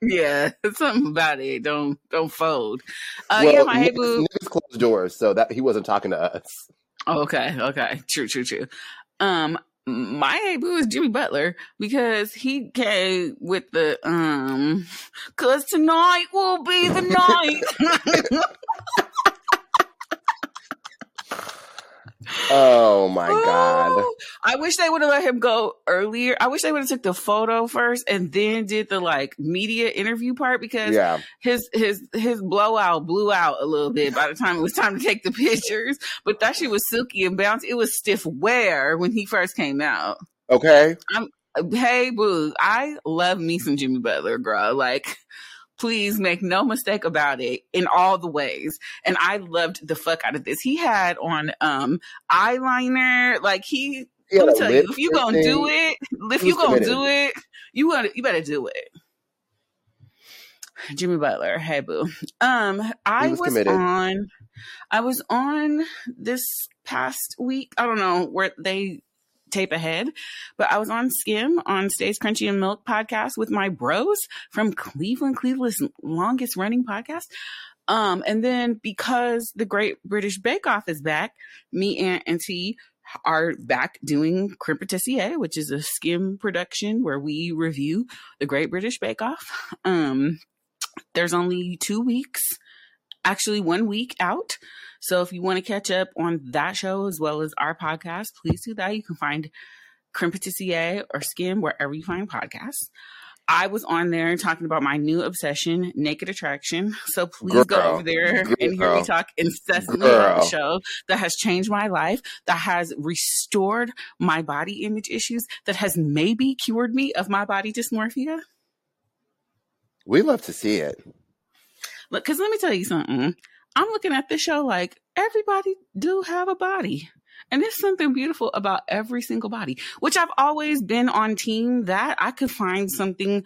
Yeah, something about it. Don't don't fold. Uh, well, yeah, my hey boo. closed doors, so that he wasn't talking to us. Okay, okay. True, true, true. Um my hey boo is Jimmy Butler because he came with the um cause tonight will be the night. Oh my God. Oh, I wish they would have let him go earlier. I wish they would have took the photo first and then did the like media interview part because Yeah. his his his blowout blew out a little bit by the time it was time to take the pictures. But that shit was silky and bouncy. It was stiff wear when he first came out. Okay. I'm, hey boo, I love me some Jimmy Butler, girl. Like, please make no mistake about it in all the ways. And I loved the fuck out of this. He had on um eyeliner, like he had let me tell you, if you gonna do it, if you gonna do it, you gotta you better do it. Jimmy Butler, hey boo. Um, I was was, on I was on this past week. I don't know where they tape ahead, but I was on Skim on Stays Crunchy and Milk podcast with my bros from Cleveland, Cleveland's longest running podcast. Um, and then because the Great British Bake Off is back, me and, and T are back doing Crimpetissier, which is a skim production where we review the Great British Bake Off. Um, there's only two weeks, actually one week out. So if you want to catch up on that show as well as our podcast, please do that. You can find Crimpetissier or Skim wherever you find podcasts. I was on there talking about my new obsession, naked attraction. So please go over there and hear me talk incessantly about the show that has changed my life, that has restored my body image issues, that has maybe cured me of my body dysmorphia. We love to see it. Look, because let me tell you something. I'm looking at this show like everybody do have a body. And there's something beautiful about every single body, which I've always been on team that I could find something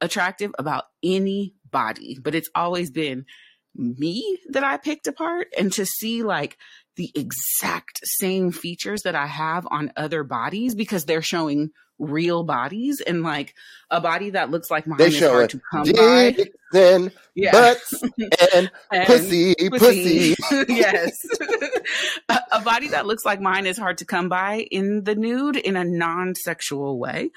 attractive about any body, but it's always been me that I picked apart and to see like the exact same features that I have on other bodies because they're showing real bodies and like a body that looks like mine They is hard to come by. And Yeah. butts and And pussy, pussy. yes. a, a body that looks like mine is hard to come by in the nude in a non-sexual way.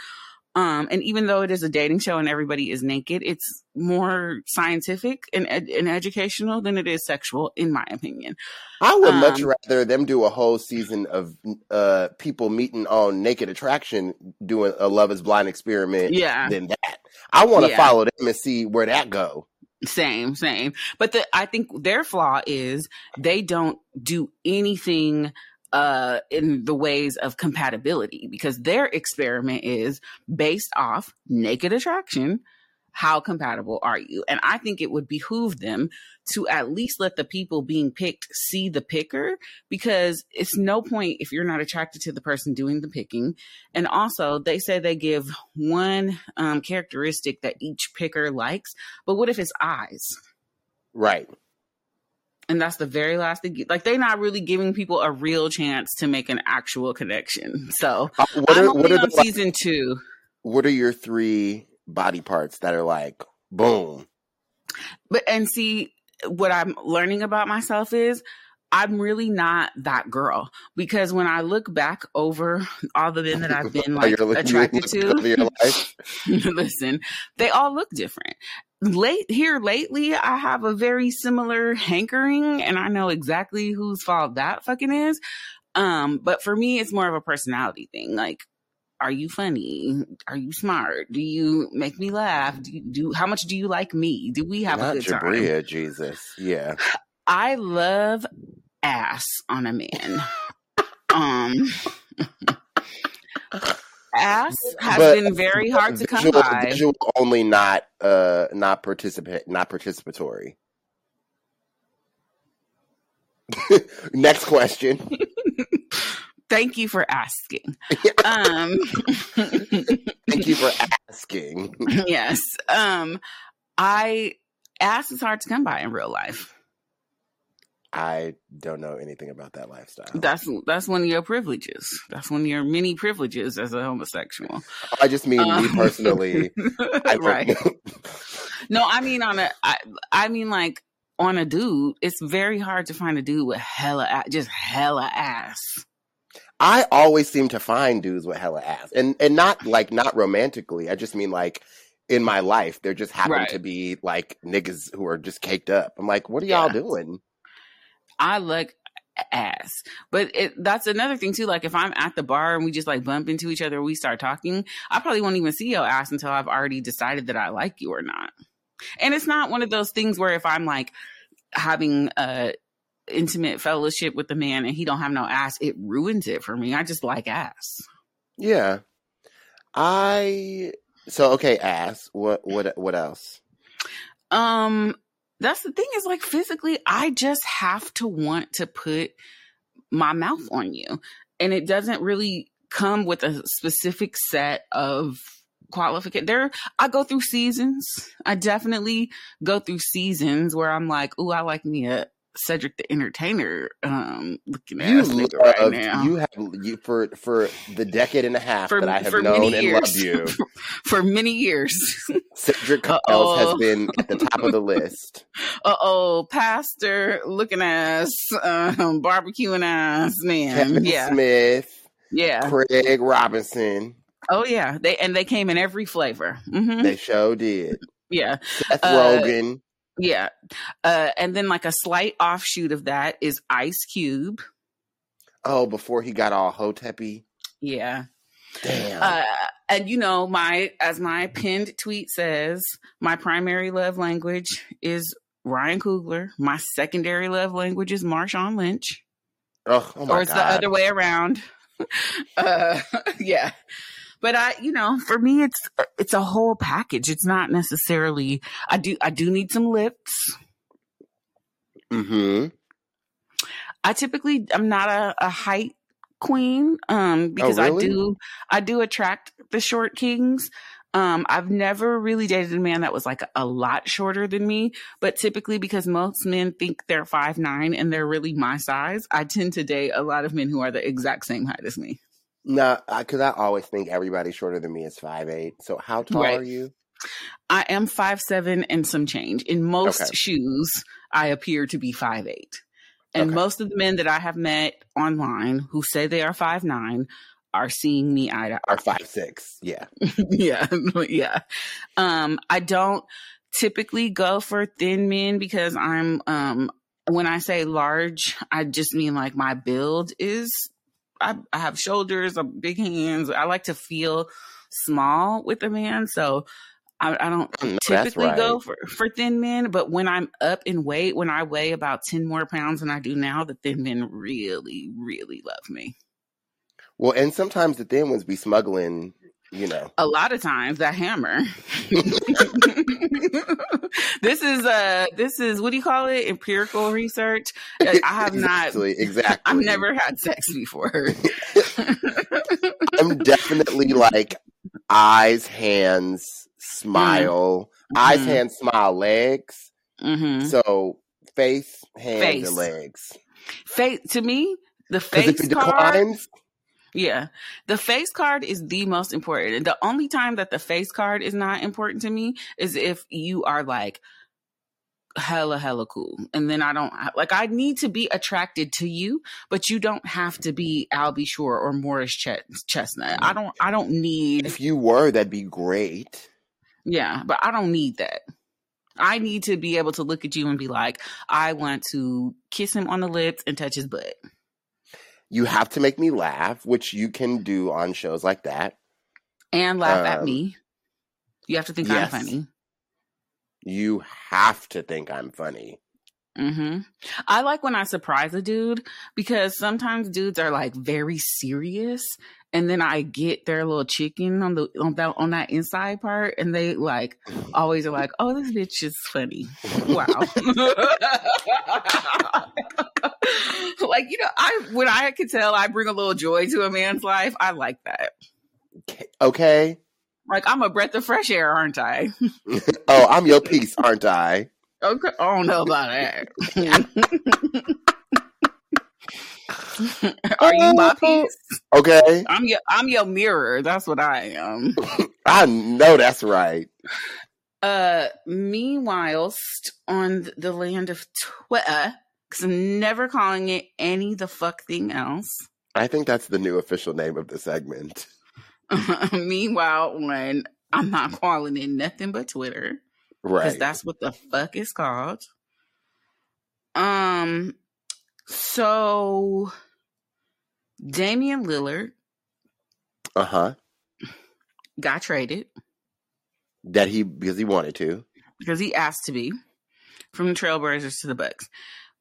Um, and even though it is a dating show and everybody is naked, it's more scientific and, ed- and educational than it is sexual, in my opinion. I would much Um, rather them do a whole season of uh, people meeting on Naked Attraction doing a Love is Blind experiment Yeah. than that. I want to Yeah. follow them and see where that go. Same, same. But the, I think their flaw is they don't do anything uh in the ways of compatibility because their experiment is based off naked attraction how compatible are you? And i think it would behoove them to at least let the people being picked see the picker because it's no point if you're not attracted to the person doing the picking. And also they say they give one um, characteristic that each picker likes but what if it's eyes? Right. And that's the very last thing. Like they're not really giving people a real chance to make an actual connection. So Uh, what i'm are only what are on the, season two. what are your three body parts that are like boom? but and see what i'm learning about myself is i'm really not that girl because when i look back over all the men that i've been like attracted you looking over your life? to listen they all look different. Late here lately i have a very similar hankering and i know exactly whose fault that fucking is. Um but for me it's more of a personality thing like are you funny? Are you smart? Do you make me laugh? Do you do how much do you like me? Do we have Not a good time? Jabria, Jesus. Yeah. I love ass on a man um ass has But- been very hard to come visual, by Visual only, not uh, not participate, not participatory. Next question. Thank you for asking. Um, Thank you for asking. yes. Um, I ass is hard to come by in real life. I don't know anything about that lifestyle. That's that's one of your privileges. That's one of your many privileges as a homosexual. I just mean me Um, personally. I right. No, I mean on a. I, I mean like on a dude. It's very hard to find a dude with hella just hella ass. I always seem to find dudes with hella ass, and and not like not romantically. I just mean like in my life, there just happen Right. to be like niggas who are just caked up. I'm like, what are y'all Yeah. doing? I like ass. But it, that's another thing too. Like if I'm at the bar and we just like bump into each other, we start talking, I probably won't even see your ass until I've already decided that I like you or not. And it's not one of those things where if I'm like having a intimate fellowship with the man and he don't have no ass, it ruins it for me. I just like ass. Yeah, I so okay. Ass. What what what else? Um, that's the thing is like physically, I just have to want to put my mouth on you. And it doesn't really come with a specific set of qualification. There, I go through seasons. I definitely go through seasons where I'm like, oh, I like me a Cedric the Entertainer um, looking You ass right now. you have you for for the decade and a half for, that I have known and loved you. for many years. Cedric Uh-oh. has been at the top of the list. uh oh, pastor looking ass, um, barbecuing ass man. Kevin yeah, Smith, yeah. Craig Robinson. Oh yeah. They and they came in every flavor. hmm They show did. Yeah, Seth Uh, Rogen. Yeah. Uh, and then like a slight offshoot of that is Ice Cube. Oh, before he got all hoteppy. Yeah. Damn. Uh, and you know, my as my pinned tweet says, my primary love language is Ryan Coogler. My secondary love language is Marshawn Lynch. oh, oh my god. or it's God. the other way around. uh, yeah. But I, you know, for me, it's it's a whole package. It's not necessarily. I do I do need some lips. Mm-hmm. I typically I'm not a, a height queen um because Oh, really? I do I do attract the short kings. Um I've never really dated a man that was like a lot shorter than me, but typically because most men think they're five nine and they're really my size, I tend to date a lot of men who are the exact same height as me. No, because I always think everybody shorter than me is five eight. So how tall Right. are you? I am five seven and some change. In most Okay. shoes, I appear to be five eight. And Okay. most of the men that I have met online who say they are five nine are seeing me eye to Or five six. Yeah. yeah, yeah. Um, I don't typically go for thin men because I'm um when I say large, I just mean like my build is I, I have shoulders, I'm big hands. I like to feel small with a man, so I, I don't mm, that's typically go for, for thin men, but when I'm up in weight, when I weigh about 10 more pounds than I do now, the thin men really, really love me. Well, and sometimes the thin ones be smuggling, you know. A lot of times that hammer. this is uh this is what do you call it? Empirical research. I have not exactly, exactly. I've never had sex before. I'm definitely like eyes, hands, smile, eyes, Mhm. hands, smile, legs. hmm So face, hands, Face. and legs. Face to me, the Because if face it declines, Yeah. The face card is the most important. And the only time that the face card is not important to me is if you are like hella, hella cool. And then I don't like, I need to be attracted to you, but you don't have to be Albie Shore or Morris Ches- Chestnut. I don't, I don't need, if you were, that'd be great. yeah, but I don't need that. I need to be able to look at you and be like, I want to kiss him on the lips and touch his butt. You have to make me laugh, which you can do on shows like that. And laugh at Um, me. You have to think yes. I'm funny. You have to think I'm funny. hmm I like when I surprise a dude because sometimes dudes are like very serious, and then I get their little chicken on the on that on that inside part, and they like always are like, "Oh, this bitch is funny." Wow. like you know, I when I can tell I bring a little joy to a man's life, I like that. Okay. Like I'm a breath of fresh air, aren't I? Oh, I'm your piece, aren't I? Okay, I don't know about that. Are you my piece? Okay. I'm your I'm your mirror. That's what I am. I know that's right. Uh, meanwhile, on the land of Twitter, never calling it any the fuck thing else. I think that's the new official name of the segment. meanwhile, when I'm not calling it nothing but Twitter, right? because that's what the fuck is called. Um, so Damian Lillard Uh huh. got traded That he because he wanted to. because he asked to be from the Trailblazers to the Bucks.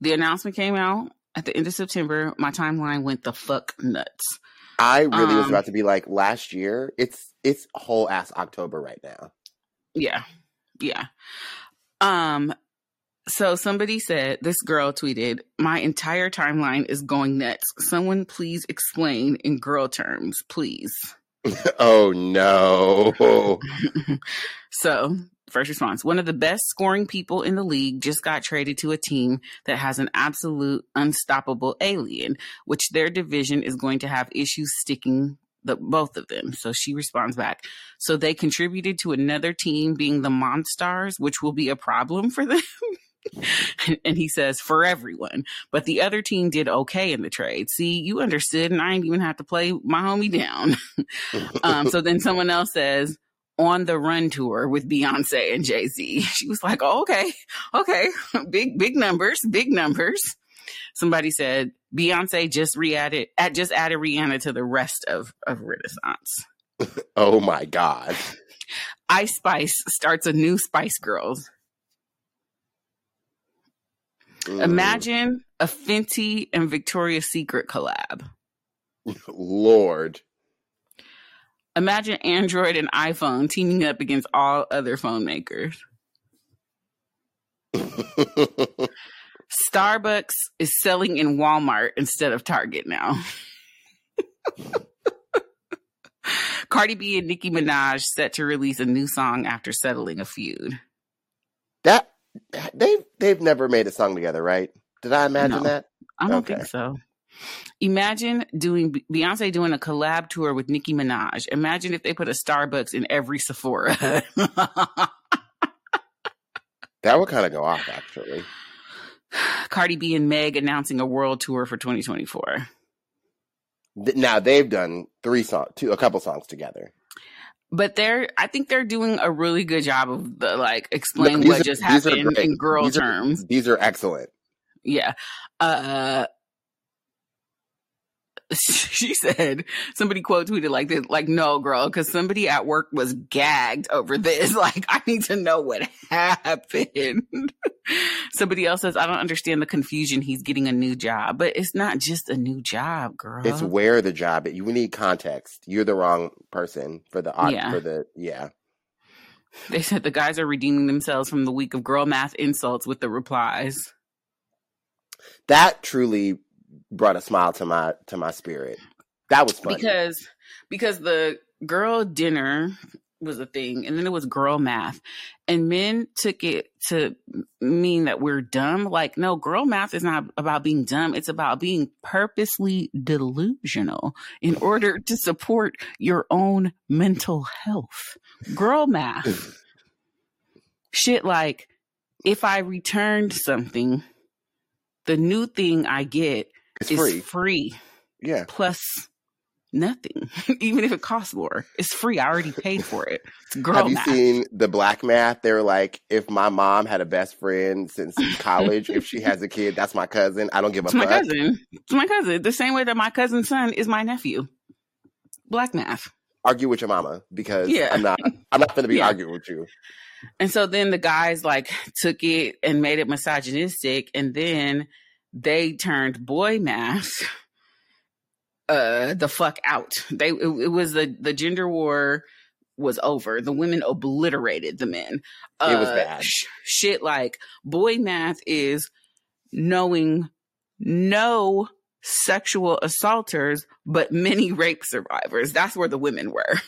The announcement came out at the end of September. My timeline went the fuck nuts. I really was Um, about to be like last year. It's it's whole ass October right now. Yeah. Yeah. Um so somebody said this girl tweeted, "My entire timeline is going nuts. Someone please explain in girl terms, please." oh no. so, first response. One of the best scoring people in the league just got traded to a team that has an absolute unstoppable alien, which their division is going to have issues sticking the both of them. So she responds back. So they contributed to another team being the Monstars, which will be a problem for them. and he says for everyone, but the other team did okay in the trade. See, you understood, and I didn't even have to play my homie down. um, so then someone else says on the run tour with Beyonce and Jay Z. She was like, oh, okay, okay, big big numbers, big numbers. Somebody said Beyonce just re-added, just added Rihanna to the rest of of Renaissance. Oh my god. Ice Spice starts a new Spice Girls. Mm. Imagine a Fenty and Victoria's Secret collab. Lord. Imagine Android and iPhone teaming up against all other phone makers. Starbucks is selling in Walmart instead of Target now. Cardi B and Nicki Minaj set to release a new song after settling a feud. that they've they've never made a song together, right? Did I imagine No. that? I don't Okay. think so. Imagine doing Beyonce doing a collab tour with Nicki Minaj. Imagine if they put a Starbucks in every Sephora. That would kind of go off actually. Cardi B and Meg announcing a world tour for 2024. Now they've done three songs, two, a couple songs together. But they're, I think they're doing a really good job of the like explaining what are- just happened in girl These are- terms. These are excellent. Yeah. Uh, she said somebody quote tweeted like this, like, no, girl, because somebody at work was gagged over this. Like, I need to know what happened. somebody else says, I don't understand the confusion. He's getting a new job, but it's not just a new job, girl. It's where the job. You need context. You're the wrong person for the Yeah. for the yeah. they said the guys are redeeming themselves from the week of girl math insults with the replies. That truly brought a smile to my to my spirit. That was funny. because because the girl dinner was a thing and then it was girl math. And men took it to mean that we're dumb. Like no girl math is not about being dumb. It's about being purposely delusional in order to support your own mental health. Girl math. Shit like if i returned something the new thing i get it's is free. free Yeah. plus nothing, even if it costs more. It's free. I already paid for it. It's girl Have you math. seen the black math? They're like, if my mom had a best friend since college, if she has a kid, that's my cousin. I don't give a it's my fuck. cousin. It's my cousin. The same way that my cousin's son is my nephew. Black math. Argue with your mama because Yeah. I'm not. I'm not going to be Yeah. arguing with you. And so then the guys like took it and made it misogynistic, and then they turned boy math uh the fuck out. They it, it was the the gender war was over. The women obliterated the men. Uh, It was bad. sh- shit like boy math is knowing no sexual assaulters, but many rape survivors. That's where the women were.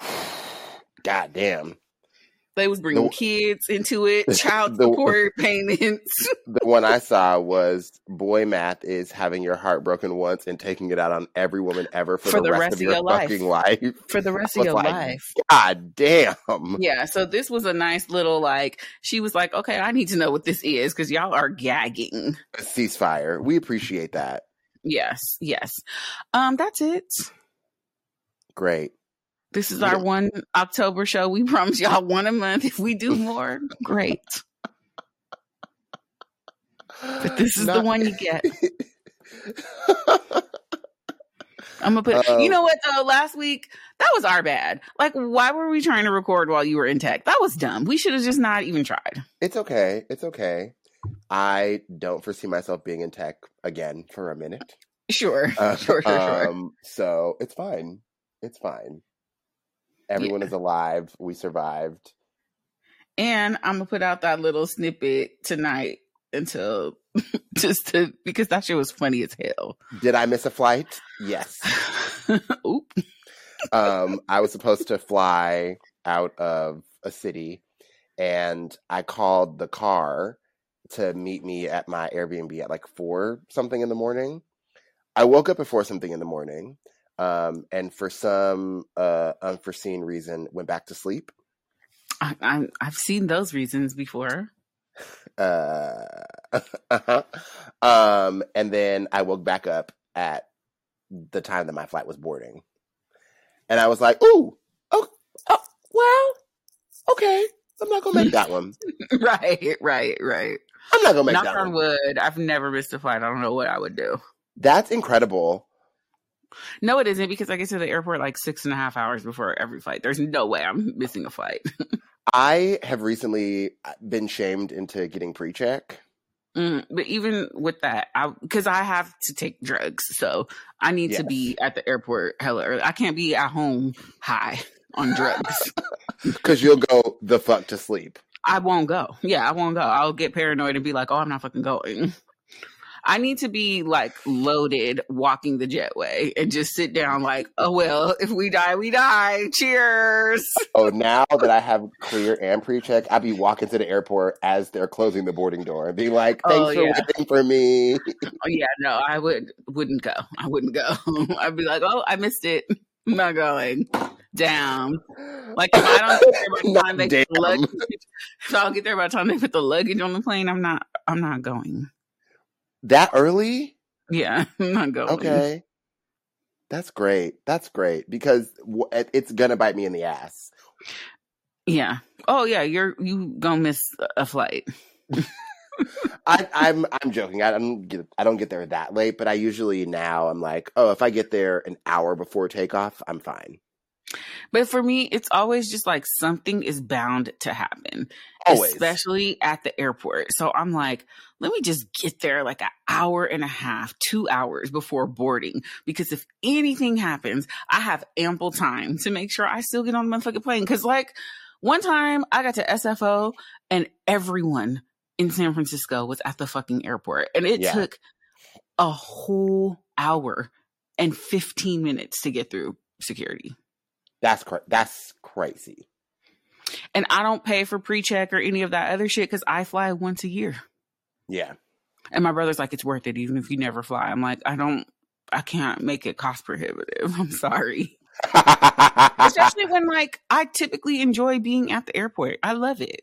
God damn. They was bringing The- kids into it, child the- support payments. The one I saw was boy math is having your heart broken once and taking it out on every woman ever for, the, rest, of your, life. fucking life. for the rest of your like, life. God damn. Yeah, so this was a nice little like she was like, "Okay, I need to know what this is cuz y'all are gagging." A ceasefire. We appreciate that. Yes, yes. Um that's it. Great. This is our one October show. We promise y'all one a month. If we do more, great. But this is the one you get. I'm gonna put. Uh-oh. You know what though? Last week that was our bad. Like, why were we trying to record while you were in tech? That was dumb. We should have just not even tried. It's okay. It's okay. I don't foresee myself being in tech again for a minute. Sure, Uh, sure, sure, sure. um, so it's fine. It's fine. Everyone is alive. We survived. And I'm gonna put out that little snippet tonight until just to because that shit was funny as hell. Did I miss a flight? Yes. Oop. um, I was supposed to fly out of a city and I called the car to meet me at my Airbnb at like four something in the morning. I woke up at four something in the morning, um, and for some uh, unforeseen reason, went back to sleep. I, I've seen those reasons before. Uh, uh-huh. um, and then I woke back up at the time that my flight was boarding, and I was like, "Ooh, oh, oh well, okay, I'm not gonna make that one. right, right, right. I'm not gonna make that one. Knock that on one. wood. I've never missed a flight. I don't know what I would do. That's incredible. No, it isn't because I get to the airport like six and a half hours before every flight. There's no way I'm missing a flight. I have recently uh, been shamed into getting pre-check. Mm, but even with that, I because I have to take drugs, so I need to be at the airport hella early. I can't be at home high on drugs. Because you'll go the fuck to sleep. I won't go. Yeah, I won't go. I'll get paranoid and be like, "Oh, I'm not fucking going." I need to be like loaded walking the jetway and just sit down like, "Oh well, if we die, we die. Cheers." Oh, now that I have clear and pre-check, I'll be walking to the airport as they're closing the boarding door and be like, oh, "Thanks Oh, for yeah. waiting for me." Oh yeah, no, I would wouldn't go. I wouldn't go. I'd be like, "Oh, I missed it. I'm not going." Down. Like if I don't get there by the time they damn. put the luggage, if I don't get there by the time they put the luggage on the plane, I'm not. I'm not going. That early? Yeah, I'm not going. Okay, that's great. That's great because it's gonna bite me in the ass. Yeah. Oh yeah, you're you gonna miss a flight. I, I'm I'm joking. I don't get I don't get there that late, but I usually now I'm like, oh, if I get there an hour before takeoff, I'm fine. But for me, it's always just like something is bound to happen, Always. especially at the airport. So I'm like, let me just get there like an hour and a half, two hours before boarding. Because if anything happens, I have ample time to make sure I still get on the motherfucking plane. Cause like one time I got to SFO and everyone in San Francisco was at the fucking airport and it Yeah. took a whole hour and 15 minutes to get through security. That's cra- that's crazy. And I don't pay for pre-check or any of that other shit because I fly once a year. Yeah. And my brother's like, it's worth it even if you never fly. I'm like, I don't, I can't make it cost prohibitive. I'm sorry. Especially when like I typically enjoy being at the airport. I love it.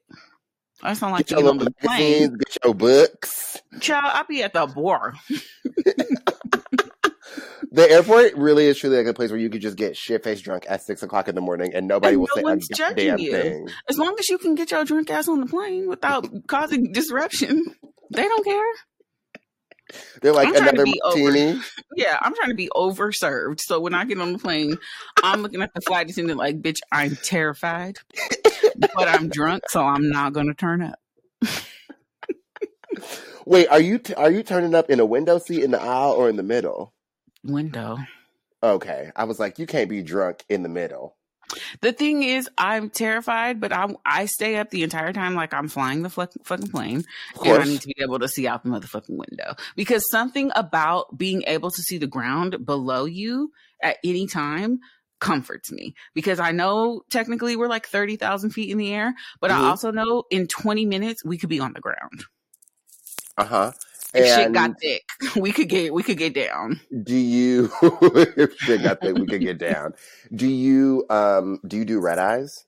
I sound like get your get on little the plane. magazines, get your books. Child, I'll be at the bar. The airport really is truly like a place where you could just get shit faced drunk at six o'clock in the morning and nobody And will no say one's a judging you. thing. As long as you can get your drunk ass on the plane without causing disruption, they don't care. They're like I'm another be over- Yeah, I'm trying to be overserved. So when I get on the plane, I'm looking at the flight attendant like, bitch, I'm terrified, but I'm drunk, so I'm not going to turn up. Wait, are you t- are you turning up in a window seat in the aisle or in the middle? Window. Okay, I was like, you can't be drunk in the middle. The thing is, I'm terrified, but I I stay up the entire time like I'm flying the fuck, fucking plane, and I need to be able to see out the motherfucking window because something about being able to see the ground below you at any time comforts me because I know technically we're like thirty thousand feet in the air, but Mhm. I also know in twenty minutes we could be on the ground. uh huh. If shit got thick, we could get we could get down. do you? if shit got that we could get down. Do you? Um, do you do red eyes?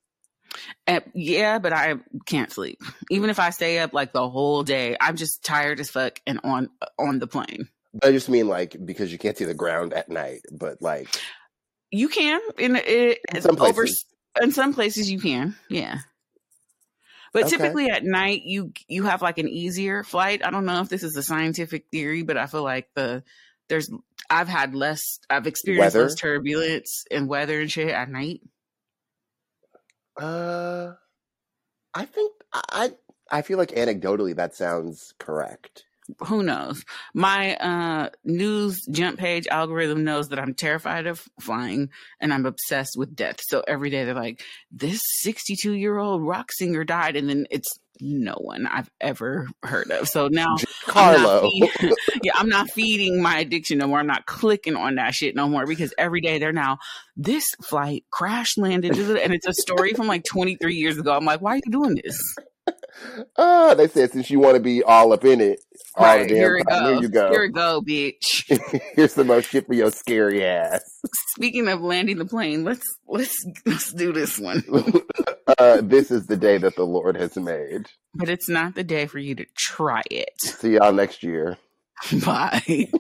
And yeah, but I can't sleep. Even if I stay up like the whole day, I'm just tired as fuck and on on the plane. I just mean like because you can't see the ground at night, but like You can in it In some over places. in some places you can, yeah. But Okay. typically at night you you have like an easier flight. I don't know if this is a scientific theory, but I feel like the there's I've had less I've experienced Weather? less turbulence and weather and shit at night. uh, I think I I feel like anecdotally that sounds correct. Who knows? My uh news jump page algorithm knows that I'm terrified of flying and I'm obsessed with death. So every day they're like, this 62 year old rock singer died. And then it's no one I've ever heard of. So now I'm not Carlo. yeah, I'm not feeding my addiction no more. I'm not clicking on that shit no more because every day they're now this flight crash landed and it's a story from like 23 years ago. I'm like, why are you doing this? Ah, they said since you want to be all up in it, all right, the damn here time, here you go. Here it go, bitch. Here's the most shit for your scary ass. Speaking of landing the plane, let's let's let's do this one. uh, this is the day that the Lord has made. But it's not the day for you to try it. See y'all next year. Bye.